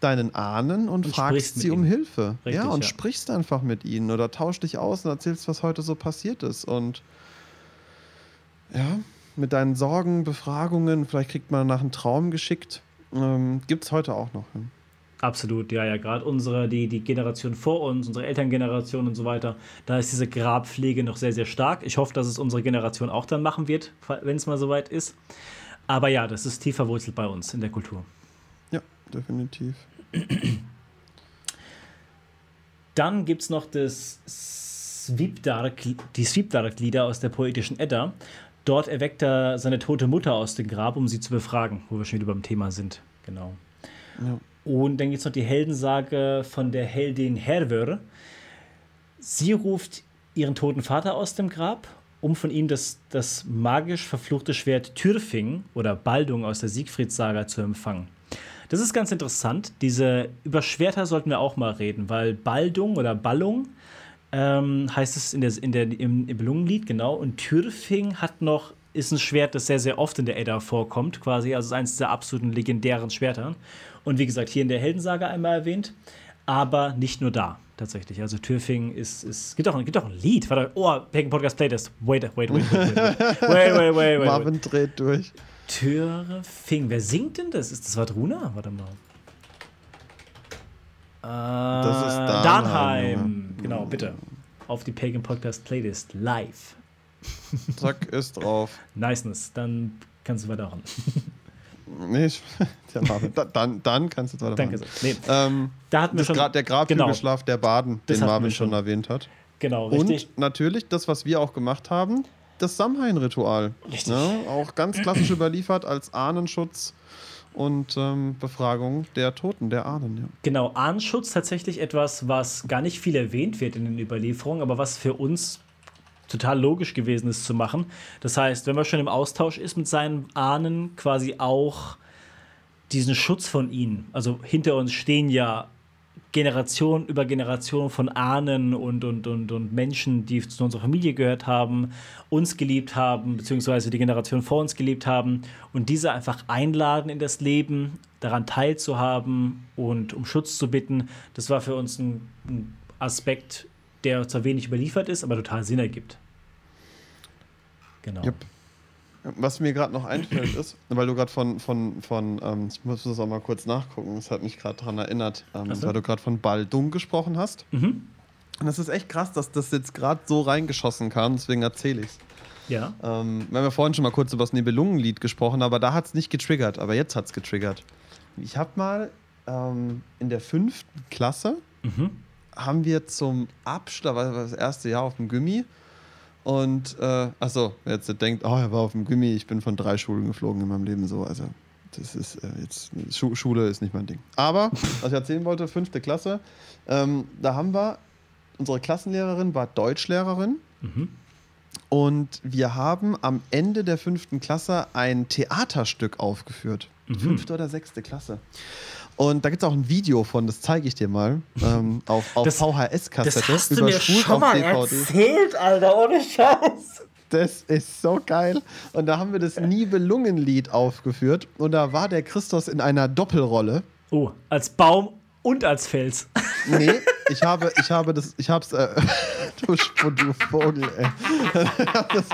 deinen Ahnen und, Und fragst sie um ihnen. Hilfe. Richtig, ja, und ja. sprichst einfach mit ihnen oder tausch dich aus und erzählst, was heute so passiert ist. Und ja, mit deinen Sorgen, Befragungen, vielleicht kriegt man nach einem Traum geschickt. Ähm, Gibt es heute auch noch. Ja. Absolut, ja, ja. Gerade unsere, die, die Generation vor uns, unsere Elterngeneration und so weiter, da ist diese Grabpflege noch sehr, sehr stark. Ich hoffe, dass es unsere Generation auch dann machen wird, wenn es mal soweit ist. Aber ja, das ist tief verwurzelt bei uns in der Kultur. ja, definitiv. <clears throat> Dann gibt es noch das Svipdark, die Svipdark-Lieder aus der poetischen Edda. Dort erweckt er seine tote Mutter aus dem Grab, um sie zu befragen, wo wir schon wieder beim Thema sind. Genau. Ja. Und dann gibt es noch die Heldensage von der Heldin Hervör. Sie ruft ihren toten Vater aus dem Grab, um von ihm das, das magisch verfluchte Schwert Türfing oder Baldung aus der Siegfriedsaga zu empfangen. Das ist ganz interessant. Diese über Schwerter sollten wir auch mal reden, weil Baldung oder Ballung ähm, heißt es in der, in der, im Nibelungenlied, genau. Und Türfing hat noch, ist ein Schwert, das sehr, sehr oft in der Edda vorkommt, quasi. Also ist eines der absoluten legendären Schwerter. Und wie gesagt, hier in der Heldensaga einmal erwähnt, aber nicht nur da, tatsächlich. Also Türfing ist, ist gibt, auch, gibt auch ein Lied. Warte, oh, Pagan Podcast Playlist. Wait, wait, wait, wait, <laughs> wait, wait, wait, wait, wait. Marvin dreht durch. Türfing. Wer singt denn das? Ist das Vadruna? Warte mal. Das ist Äh, Danheim, Danheim. Genau, bitte. Auf die Pagan Podcast Playlist. Live. Zack, ist drauf. <laughs> Niceness. Dann kannst du weitermachen. <laughs> Nee, ich, <laughs> der Marvin. Da, dann, dann kannst du jetzt weitermachen. Danke sehr. Nee, Ähm, da hatten wir das schon. Gra der Grabhügelschlaf der Baden, den Marvin schon schon. erwähnt hat. Genau, richtig. Und natürlich das, was wir auch gemacht haben, das Samhain-Ritual. Richtig. Ne? Auch ganz klassisch überliefert als Ahnenschutz und ähm, Befragung der Toten, der Ahnen. Ja. Genau, Ahnenschutz tatsächlich etwas, was gar nicht viel erwähnt wird in den Überlieferungen, aber was für uns total logisch gewesen ist zu machen. Das heißt, wenn man schon im Austausch ist mit seinen Ahnen, quasi auch diesen Schutz von ihnen. Also hinter uns stehen ja Generation über Generation von Ahnen und, und, und, und Menschen, die zu unserer Familie gehört haben, uns geliebt haben, beziehungsweise die Generation vor uns geliebt haben und diese einfach einladen in das Leben, daran teilzuhaben und um Schutz zu bitten. Das war für uns ein, ein Aspekt, der zwar wenig überliefert ist, aber total Sinn ergibt. Genau. Yep. Was mir gerade noch einfällt ist, weil du gerade von, von, von ähm, ich muss das auch mal kurz nachgucken, das hat mich gerade daran erinnert, ähm, so. weil du gerade von Baldung gesprochen hast. Mhm. Und das ist echt krass, dass das jetzt gerade so reingeschossen kam, deswegen erzähle ich es. Ja. Ähm, wir haben ja vorhin schon mal kurz über das Nibelungenlied gesprochen, aber da hat es nicht getriggert, aber jetzt hat es getriggert. Ich habe mal ähm, in der fünften Klasse, mhm. Haben wir zum Abschluss, da war das erste Jahr auf dem Gummi, und, äh, achso, wer jetzt denkt, oh, er war auf dem Gummi, ich bin von drei Schulen geflogen in meinem Leben so. Also, das ist äh, jetzt, Schu Schule ist nicht mein Ding. Aber, was ich erzählen wollte, fünfte Klasse, ähm, da haben wir, unsere Klassenlehrerin war Deutschlehrerin. Mhm. Und wir haben am Ende der fünften Klasse ein Theaterstück aufgeführt. Mhm. Fünfte oder sechste Klasse. Und da gibt es auch ein Video von, das zeige ich dir mal, ähm, auf, auf VHS-Kassette. Das hast du mir schon mal erzählt, Alter, ohne Scheiß. Das ist so geil. Und da haben wir das Nibelungenlied aufgeführt. Und da war der Christus in einer Doppelrolle. Oh, als Baum und als Fels. Nee, ich habe, ich habe das, ich hab's, äh, <laughs> du, du Vogel, ey. ich hab das,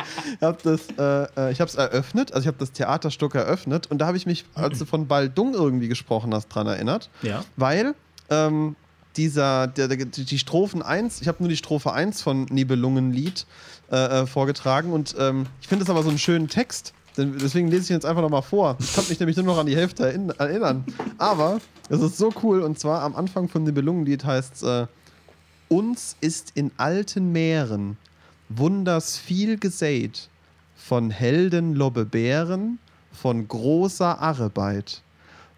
hab das, äh, äh, ich hab's eröffnet, also ich habe das Theaterstück eröffnet und da habe ich mich, als du von Baldung irgendwie gesprochen hast, dran erinnert. Ja. Weil, ähm, dieser, der, der, die Strophen 1, ich habe nur die Strophe 1 von Nibelungenlied äh, äh, vorgetragen und ähm, ich finde das aber so einen schönen Text. Deswegen lese ich jetzt einfach nochmal vor. Ich kann mich nämlich nur noch an die Hälfte erinnern. Aber es ist so cool und zwar am Anfang von Nibelungenlied heißt es: äh, Uns ist in alten Meeren Wunders viel gesät, von Helden Lobbebären, von großer Arbeit,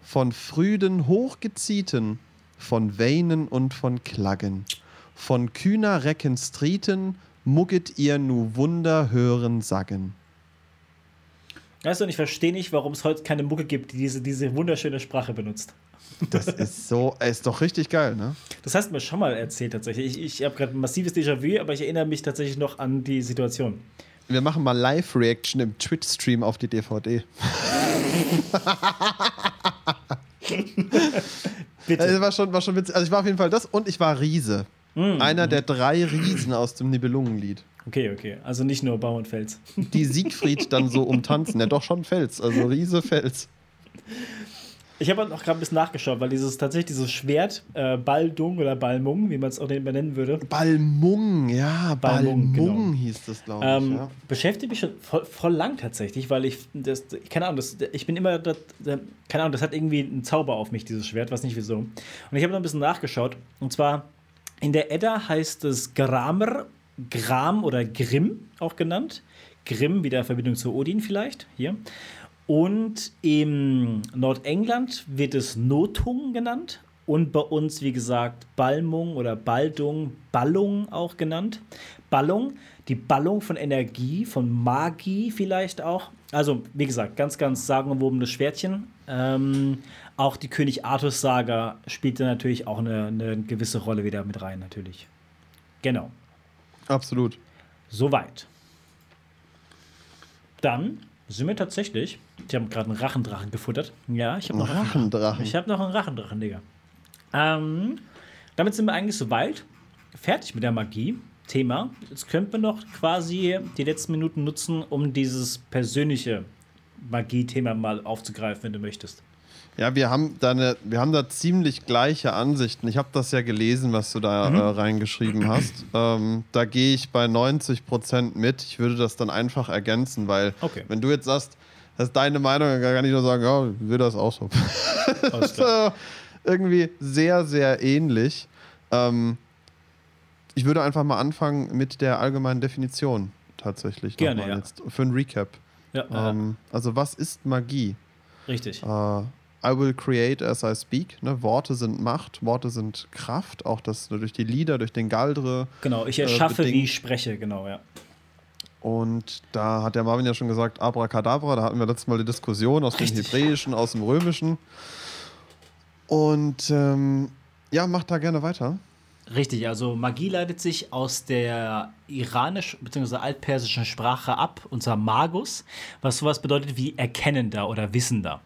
von Früden hochgezieten, von Weinen und von Klaggen, von kühner Recken Strieten, mugget ihr nu Wunder hören sagen. Weißt du, und ich verstehe nicht, warum es heute keine Mucke gibt, die diese, diese wunderschöne Sprache benutzt. Das ist so, ist doch richtig geil, ne? Das hast du mir schon mal erzählt, tatsächlich. Ich, ich habe gerade ein massives Déjà-vu, aber ich erinnere mich tatsächlich noch an die Situation. Wir machen mal Live-Reaction im Twitch-Stream auf die DVD. <laughs> Bitte. Also war schon, war schon witzig. Also ich war auf jeden Fall das und ich war Riese. Mm. Einer der drei Riesen aus dem Nibelungenlied. Okay, okay. Also nicht nur Baum und Fels. <laughs> Die Siegfried dann so umtanzen. Ja, doch schon Fels. Also Riese Fels. Ich habe noch gerade ein bisschen nachgeschaut, weil dieses tatsächlich dieses Schwert, äh, Baldung oder Balmung, wie man es auch benennen würde. Balmung, ja, Balmung, Balmung genau. hieß das, glaube ich. Ähm, ja. Beschäftigt mich schon voll, voll, lang tatsächlich, weil ich, das, keine Ahnung, das, ich bin immer, das, keine Ahnung, das hat irgendwie einen Zauber auf mich, dieses Schwert, weiß nicht wieso. Und ich habe noch ein bisschen nachgeschaut. Und zwar in der Edda heißt es Gramer, Gram oder Grimm auch genannt. Grimm, wieder Verbindung zu Odin vielleicht, hier. Und im Nordengland wird es Notung genannt. Und bei uns, wie gesagt, Balmung oder Baldung, Ballung auch genannt. Ballung, die Ballung von Energie, von Magie vielleicht auch. Also, wie gesagt, ganz, ganz sagenumwobenes Schwertchen. Ähm, auch die König Artus Saga spielte natürlich auch eine, eine gewisse Rolle wieder mit rein, natürlich. Genau. Absolut. Soweit. Dann sind wir tatsächlich. Ich habe gerade einen Rachendrachen gefuttert. Ja, ich habe noch einen Rachendrachen. Ich habe noch einen Rachendrachen, Digga. Ähm, damit sind wir eigentlich soweit. Fertig mit der Magie. Thema. Jetzt könnten wir noch quasi die letzten Minuten nutzen, um dieses persönliche Magie-Thema mal aufzugreifen, wenn du möchtest. Ja, wir haben da eine, wir haben da ziemlich gleiche Ansichten. Ich habe das ja gelesen, was du da mhm. äh, reingeschrieben hast. <clears throat> Ähm, da gehe ich bei 90 Prozent mit. Ich würde das dann einfach ergänzen, weil okay. wenn du jetzt sagst, das ist deine Meinung, dann kann ich nur sagen, ja, ich will das auch so. das ist äh, irgendwie sehr, sehr ähnlich. Ähm, ich würde einfach mal anfangen mit der allgemeinen Definition tatsächlich. Gerne, ja. Jetzt für ein Recap. Ja, ähm, also was ist Magie? Richtig. Äh, I will create as I speak. Ne? Worte sind Macht, Worte sind Kraft, auch das durch die Lieder, durch den Galdre. Genau, ich erschaffe, äh, wie ich spreche, genau, ja. Und da hat der Marvin ja schon gesagt, Abracadabra, da hatten wir letztes Mal die Diskussion aus Richtig. dem Hebräischen, aus dem Römischen. Und ähm, Ja, mach da gerne weiter. Richtig, also Magie leitet sich aus der iranischen bzw. altpersischen Sprache ab, und zwar Magus, was sowas bedeutet wie Erkennender oder Wissender.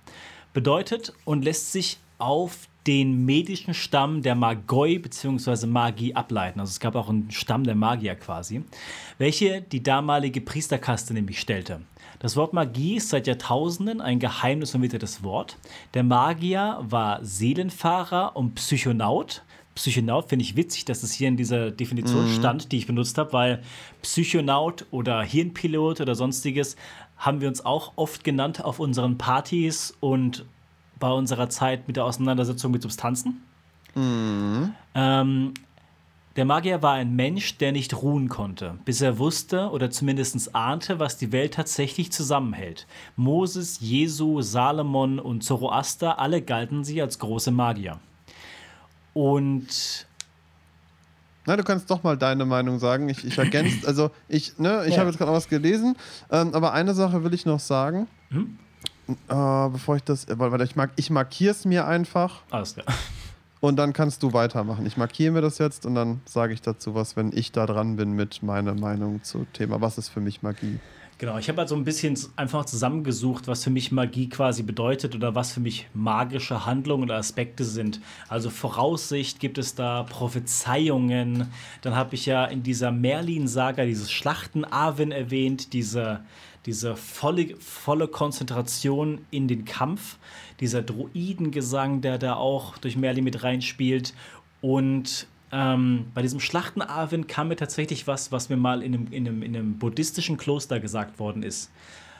Bedeutet und lässt sich auf den medischen Stamm der Magoi bzw. Magie ableiten. Also es gab auch einen Stamm der Magier quasi, welche die damalige Priesterkaste nämlich stellte. Das Wort Magie ist seit Jahrtausenden ein geheimnis vermitteltes Wort. Der Magier war Seelenfahrer und Psychonaut. Psychonaut finde ich witzig, dass es hier in dieser Definition mhm. stand, die ich benutzt habe, weil Psychonaut oder Hirnpilot oder sonstiges haben wir uns auch oft genannt auf unseren Partys und bei unserer Zeit mit der Auseinandersetzung mit Substanzen. Mhm. Ähm, der Magier war ein Mensch, der nicht ruhen konnte, bis er wusste oder zumindest ahnte, was die Welt tatsächlich zusammenhält. Moses, Jesu, Salomon und Zoroaster, alle galten sie als große Magier. Und na, du kannst doch mal deine Meinung sagen. Ich, ich ergänze, also ich, ne, ich ja. habe jetzt gerade was gelesen, ähm, aber eine Sache will ich noch sagen. Hm? Äh, bevor ich das, weil, ich, mag, ich markiere es mir einfach. Alles klar. Und dann kannst du weitermachen. Ich markiere mir das jetzt und dann sage ich dazu was, wenn ich da dran bin mit meiner Meinung zum Thema. Was ist für mich Magie? Genau, ich habe halt so ein bisschen einfach zusammengesucht, was für mich Magie quasi bedeutet oder was für mich magische Handlungen oder Aspekte sind. Also Voraussicht gibt es da, Prophezeiungen. Dann habe ich ja in dieser Merlin-Saga dieses Schlachten-Arwen erwähnt, diese, diese volle, volle Konzentration in den Kampf, dieser Druidengesang, der da auch durch Merlin mit reinspielt. Und ähm, bei diesem Schlachten-Arwen kam mir tatsächlich was, was mir mal in einem, in einem, in einem buddhistischen Kloster gesagt worden ist.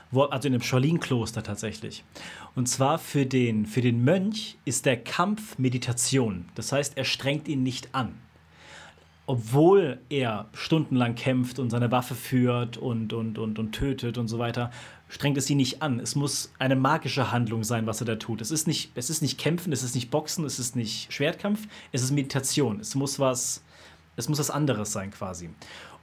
Wo, also in einem Shaolin-Kloster tatsächlich. Und zwar für den, für den Mönch ist der Kampf Meditation. Das heißt, er strengt ihn nicht an obwohl er stundenlang kämpft und seine Waffe führt und, und, und, und tötet und so weiter, strengt es ihn nicht an. Es muss eine magische Handlung sein, was er da tut. Es ist nicht, es ist nicht Kämpfen, es ist nicht Boxen, es ist nicht Schwertkampf, es ist Meditation. Es muss was, es muss was anderes sein quasi.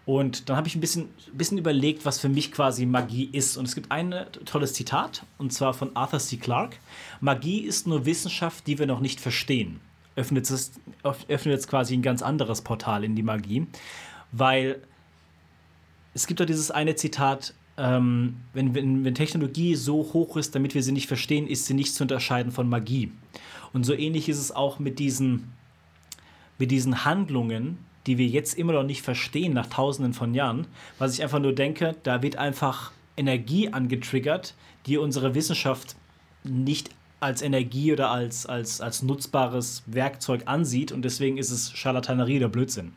Und dann habe ich ein bisschen, bisschen überlegt, was für mich quasi Magie ist. Und es gibt ein tolles Zitat, und zwar von Arthur C. Clarke. Magie ist nur Wissenschaft, die wir noch nicht verstehen öffnet es öffnet jetzt quasi ein ganz anderes Portal in die Magie, weil es gibt doch dieses eine Zitat, ähm, wenn, wenn, wenn Technologie so hoch ist, damit wir sie nicht verstehen, ist sie nicht zu unterscheiden von Magie. Und so ähnlich ist es auch mit diesen, mit diesen Handlungen, die wir jetzt immer noch nicht verstehen nach tausenden von Jahren, was ich einfach nur denke, da wird einfach Energie angetriggert, die unsere Wissenschaft nicht als Energie oder als, als, als nutzbares Werkzeug ansieht und deswegen ist es Charlatanerie oder Blödsinn.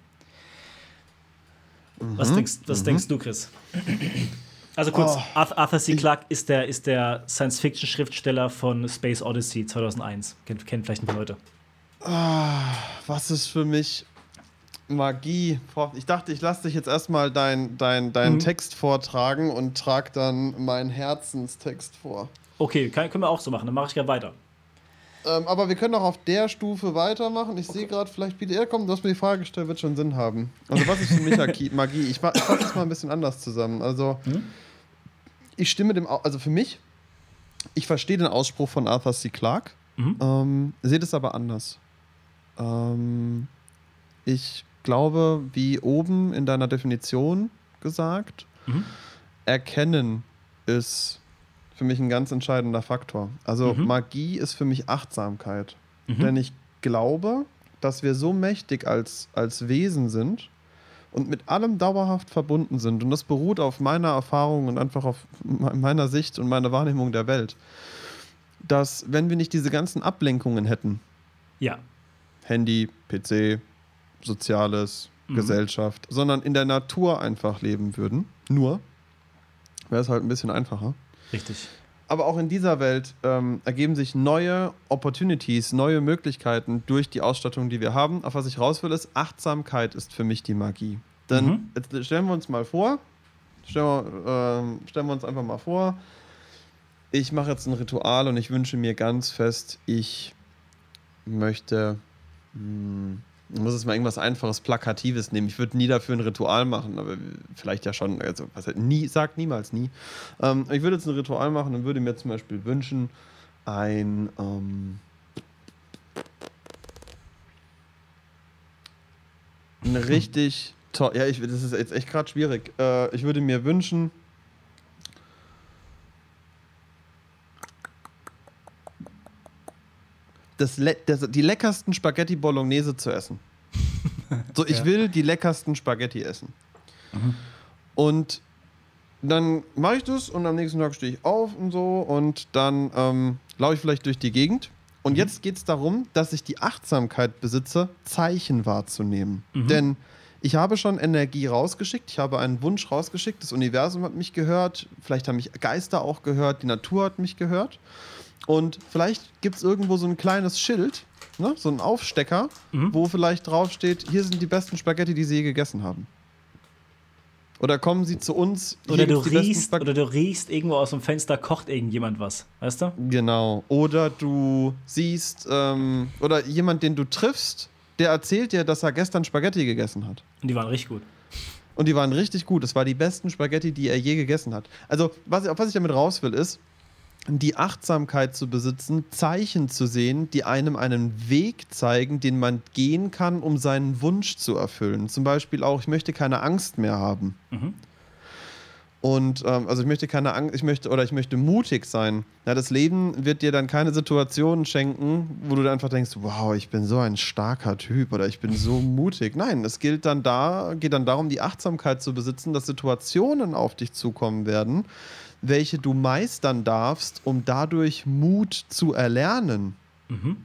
Mhm. Was, denkst, was mhm. denkst du, Chris? Also kurz, oh. Arthur C. Clarke ist der, ist der Science-Fiction-Schriftsteller von Space Odyssey 2001. Kennt, kennt vielleicht ein paar Leute. Oh, was ist für mich Magie? Ich dachte, ich lasse dich jetzt erstmal deinen dein, dein mhm. Text vortragen und trage dann meinen Herzenstext vor. Okay, kann, können wir auch so machen. Dann mache ich gerne weiter. Ähm, aber wir können auch auf der Stufe weitermachen. Ich okay. sehe gerade, vielleicht bietet er, komm, du hast mir die Frage gestellt, wird schon Sinn haben. Also, was ist für mich <laughs> Magie? Ich, fasse es mal ein bisschen anders zusammen. Also, hm? Ich stimme dem, also für mich, ich verstehe den Ausspruch von Arthur C. Clarke, mhm. ähm, sehe das aber anders. Ähm, ich glaube, wie oben in deiner Definition gesagt, mhm. erkennen ist für mich ein ganz entscheidender Faktor. Also mhm. Magie ist für mich Achtsamkeit. Mhm. Denn ich glaube, dass wir so mächtig als, als Wesen sind und mit allem dauerhaft verbunden sind. Und das beruht auf meiner Erfahrung und einfach auf meiner Sicht und meiner Wahrnehmung der Welt. Dass, wenn wir nicht diese ganzen Ablenkungen hätten, ja. Handy, PC, Soziales, mhm. Gesellschaft, sondern in der Natur einfach leben würden, nur, wäre es halt ein bisschen einfacher. Richtig. Aber auch in dieser Welt ähm, ergeben sich neue Opportunities, neue Möglichkeiten durch die Ausstattung, die wir haben. Auf was ich raus will, ist, Achtsamkeit ist für mich die Magie. Denn mhm. jetzt stellen wir uns mal vor, stellen wir, äh, stellen wir uns einfach mal vor, ich mache jetzt ein Ritual und ich wünsche mir ganz fest, ich möchte mh, hm, ich muss jetzt mal irgendwas Einfaches, Plakatives nehmen. Ich würde nie dafür ein Ritual machen, aber vielleicht ja schon. Also, was nie, sagt niemals nie. Ähm, ich würde jetzt ein Ritual machen und würde mir zum Beispiel wünschen, ein. Ähm, richtig toll. Ja, ich, das ist jetzt echt gerade schwierig. Äh, ich würde mir wünschen. Das, das, die leckersten Spaghetti Bolognese zu essen. <laughs> So, ich Ja. will die leckersten Spaghetti essen. Und dann mache ich das und am nächsten Tag stehe ich auf und so und dann ähm, laufe ich vielleicht durch die Gegend. Und jetzt geht es darum, dass ich die Achtsamkeit besitze, Zeichen wahrzunehmen. Denn ich habe schon Energie rausgeschickt, ich habe einen Wunsch rausgeschickt, das Universum hat mich gehört, vielleicht haben mich Geister auch gehört, die Natur hat mich gehört. Und vielleicht gibt es irgendwo so ein kleines Schild, ne, so ein Aufstecker, wo vielleicht draufsteht, hier sind die besten Spaghetti, die Sie je gegessen haben. Oder kommen Sie zu uns. Oder du, riechst, oder du riechst irgendwo aus dem Fenster, kocht irgendjemand was. Weißt du? Genau. Oder du siehst, ähm, oder jemand, den du triffst, der erzählt dir, dass er gestern Spaghetti gegessen hat. Und die waren richtig gut. Und die waren richtig gut. Es war die besten Spaghetti, die er je gegessen hat. Also, was, auf was ich damit raus will, ist, die Achtsamkeit zu besitzen, Zeichen zu sehen, die einem einen Weg zeigen, den man gehen kann, um seinen Wunsch zu erfüllen. Zum Beispiel auch, ich möchte keine Angst mehr haben. Mhm. Und ähm, also ich möchte keine Angst, ich möchte oder ich möchte mutig sein. Ja, das Leben wird dir dann keine Situationen schenken, wo du dann einfach denkst, wow, ich bin so ein starker Typ oder ich bin so <laughs> mutig. Nein, es gilt dann da, geht dann darum, die Achtsamkeit zu besitzen, dass Situationen auf dich zukommen werden, welche du meistern darfst, um dadurch Mut zu erlernen. Mhm.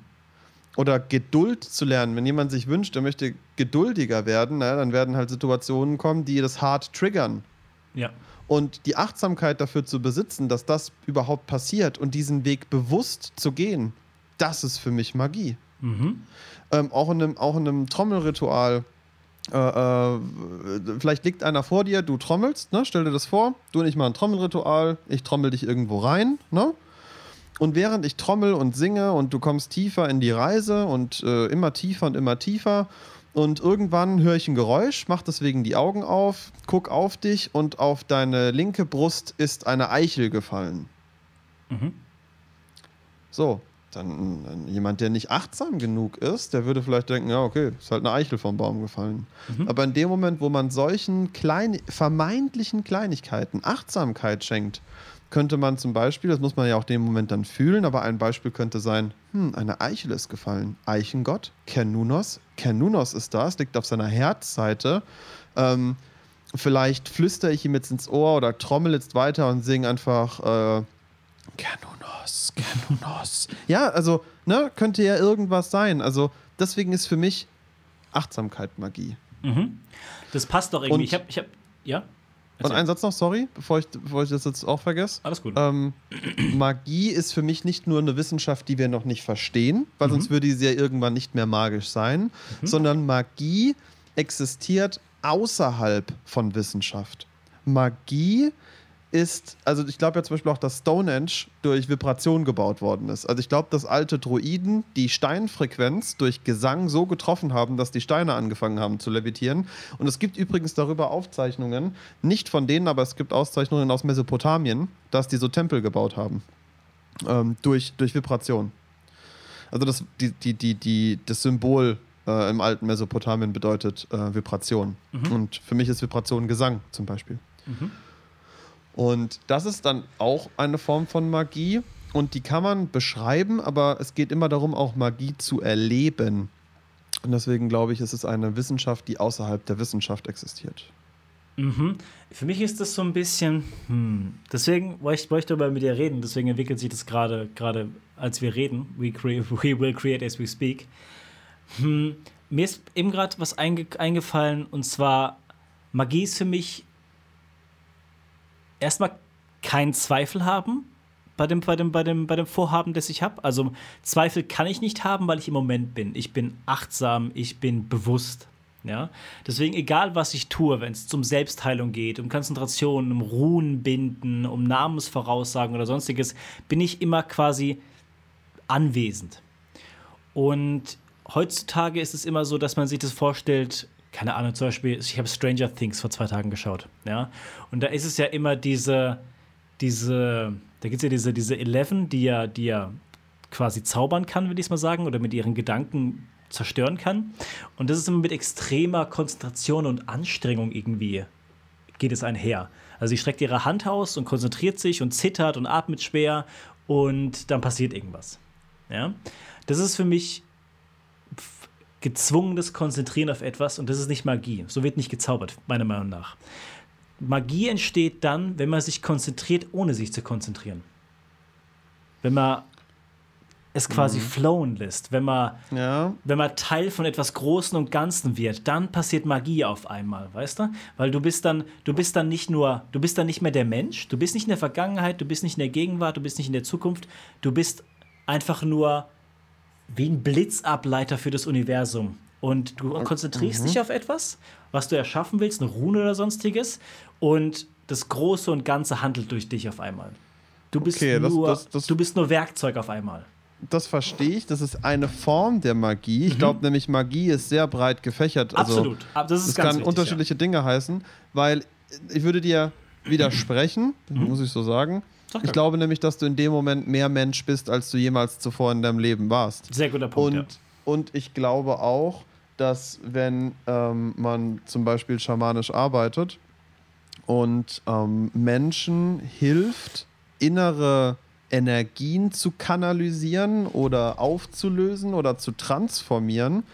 Oder Geduld zu lernen. Wenn jemand sich wünscht, er möchte geduldiger werden, na, dann werden halt Situationen kommen, die das hart triggern. Ja. Und die Achtsamkeit dafür zu besitzen, dass das überhaupt passiert und diesen Weg bewusst zu gehen, das ist für mich Magie. Mhm. Ähm, auch, in einem, auch in einem Trommelritual. Äh, äh, vielleicht liegt einer vor dir, du trommelst, ne? stell dir das vor, du und ich mal ein Trommelritual, ich trommel dich irgendwo rein, ne? Und während ich trommel und singe und du kommst tiefer in die Reise und äh, immer tiefer und immer tiefer und irgendwann höre ich ein Geräusch, mach deswegen die Augen auf, guck auf dich und auf deine linke Brust ist eine Eichel gefallen. Mhm. So, dann dann jemand, der nicht achtsam genug ist, der würde vielleicht denken, ja, okay, ist halt eine Eichel vom Baum gefallen. Aber in dem Moment, wo man solchen klein, vermeintlichen Kleinigkeiten Achtsamkeit schenkt, könnte man zum Beispiel, das muss man ja auch den Moment dann fühlen, aber ein Beispiel könnte sein, hm, eine Eichel ist gefallen. Eichengott, Kernunos, Kernunos ist da, es liegt auf seiner Herzseite. Ähm, vielleicht flüstere ich ihm jetzt ins Ohr oder trommel jetzt weiter und singe einfach äh, Kernunos, Kernunos. ja, also, ne, könnte ja irgendwas sein. Also, deswegen ist für mich Achtsamkeit Magie. Mhm. Das passt doch irgendwie. Und- ich hab, ich hab, ja? Und Erzähl. ein Satz noch, sorry, bevor ich, bevor ich das jetzt auch vergesse. Alles gut. Ähm, Magie ist für mich nicht nur eine Wissenschaft, die wir noch nicht verstehen, weil Mhm. sonst würde sie ja irgendwann nicht mehr magisch sein, sondern Magie existiert außerhalb von Wissenschaft. Magie ist, also ich glaube ja zum Beispiel auch, dass Stonehenge durch Vibration gebaut worden ist. Also ich glaube, dass alte Druiden die Steinfrequenz durch Gesang so getroffen haben, dass die Steine angefangen haben zu levitieren. Und es gibt übrigens darüber Aufzeichnungen, nicht von denen, aber es gibt Auszeichnungen aus Mesopotamien, dass die so Tempel gebaut haben. Ähm, durch, durch Vibration. Also das, die, die, die, die, das Symbol äh, im alten Mesopotamien bedeutet äh, Vibration. Und für mich ist Vibration Gesang zum Beispiel. Und das ist dann auch eine Form von Magie. Und die kann man beschreiben, aber es geht immer darum, auch Magie zu erleben. Und deswegen glaube ich, es ist eine Wissenschaft, die außerhalb der Wissenschaft existiert. Mhm. Für mich ist das so ein bisschen, hm, deswegen wollte ich, darüber mit dir reden, deswegen entwickelt sich das gerade, gerade als wir reden. We, <laughs> we will create as we speak. Hm, mir ist eben gerade was einge eingefallen und zwar, Magie ist für mich erstmal kein Zweifel haben bei dem, bei dem, bei dem, bei dem Vorhaben, das ich habe. Also Zweifel kann ich nicht haben, weil ich im Moment bin. Ich bin achtsam, ich bin bewusst. Ja? Deswegen, egal was ich tue, wenn es um Selbstheilung geht, um Konzentration, um Ruhen binden, um Namensvoraussagen oder sonstiges, bin ich immer quasi anwesend. Und heutzutage ist es immer so, dass man sich das vorstellt, keine Ahnung, zum Beispiel, ich habe Stranger Things vor zwei Tagen geschaut, ja. Und da ist es ja immer diese, diese, da gibt es ja diese, diese Eleven, die ja, die ja quasi zaubern kann, würde ich mal sagen, oder mit ihren Gedanken zerstören kann. Und das ist immer mit extremer Konzentration und Anstrengung irgendwie geht es einher. Also sie streckt ihre Hand aus und konzentriert sich und zittert und atmet schwer und dann passiert irgendwas. Ja? Das ist für mich gezwungenes Konzentrieren auf etwas und das ist nicht Magie. So wird nicht gezaubert, meiner Meinung nach. Magie entsteht dann, wenn man sich konzentriert, ohne sich zu konzentrieren. Wenn man es quasi mhm. flowen lässt, wenn man, ja. wenn man Teil von etwas Großen und Ganzen wird, dann passiert Magie auf einmal, weißt du? Weil du bist dann, du bist dann nicht nur, du bist dann nicht mehr der Mensch, du bist nicht in der Vergangenheit, du bist nicht in der Gegenwart, du bist nicht in der Zukunft, du bist einfach nur wie ein Blitzableiter für das Universum. Und du konzentrierst mhm. dich auf etwas, was du erschaffen willst, eine Rune oder sonstiges, und das Große und Ganze handelt durch dich auf einmal. Du bist, okay, nur, das, das, das, du bist nur Werkzeug auf einmal. Das verstehe ich. Das ist eine Form der Magie. Ich mhm. glaube nämlich, Magie ist sehr breit gefächert. Also, Absolut. Das, ist das kann wichtig, unterschiedliche ja. Dinge heißen, weil ich würde dir widersprechen, mhm. muss ich so sagen. Danke. Ich glaube nämlich, dass du in dem Moment mehr Mensch bist, als du jemals zuvor in deinem Leben warst. Sehr guter Punkt. Und, ja. und ich glaube auch, dass wenn ähm, man zum Beispiel schamanisch arbeitet und ähm, Menschen hilft, innere Energien zu kanalisieren oder aufzulösen oder zu transformieren,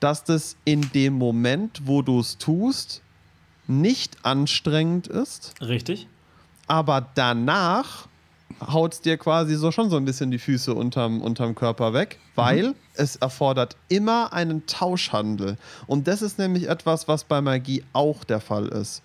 dass das in dem Moment, wo du es tust, nicht anstrengend ist. Richtig. Aber danach haut es dir quasi so schon so ein bisschen die Füße unterm, unterm Körper weg, weil mhm. es erfordert immer einen Tauschhandel. Und das ist nämlich etwas, was bei Magie auch der Fall ist.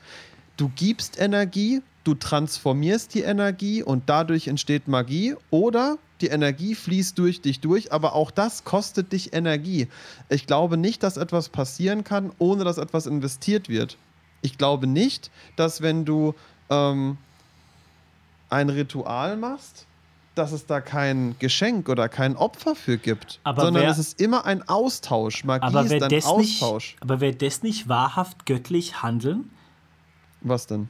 Du gibst Energie, du transformierst die Energie und dadurch entsteht Magie oder die Energie fließt durch dich durch, aber auch das kostet dich Energie. Ich glaube nicht, dass etwas passieren kann, ohne dass etwas investiert wird. Ich glaube nicht, dass wenn du ähm, ein Ritual machst, dass es da kein Geschenk oder kein Opfer für gibt, aber sondern wer, es ist immer ein Austausch. Magie ist ein Austausch. Nicht, aber wer das nicht wahrhaft göttlich handeln? Was denn?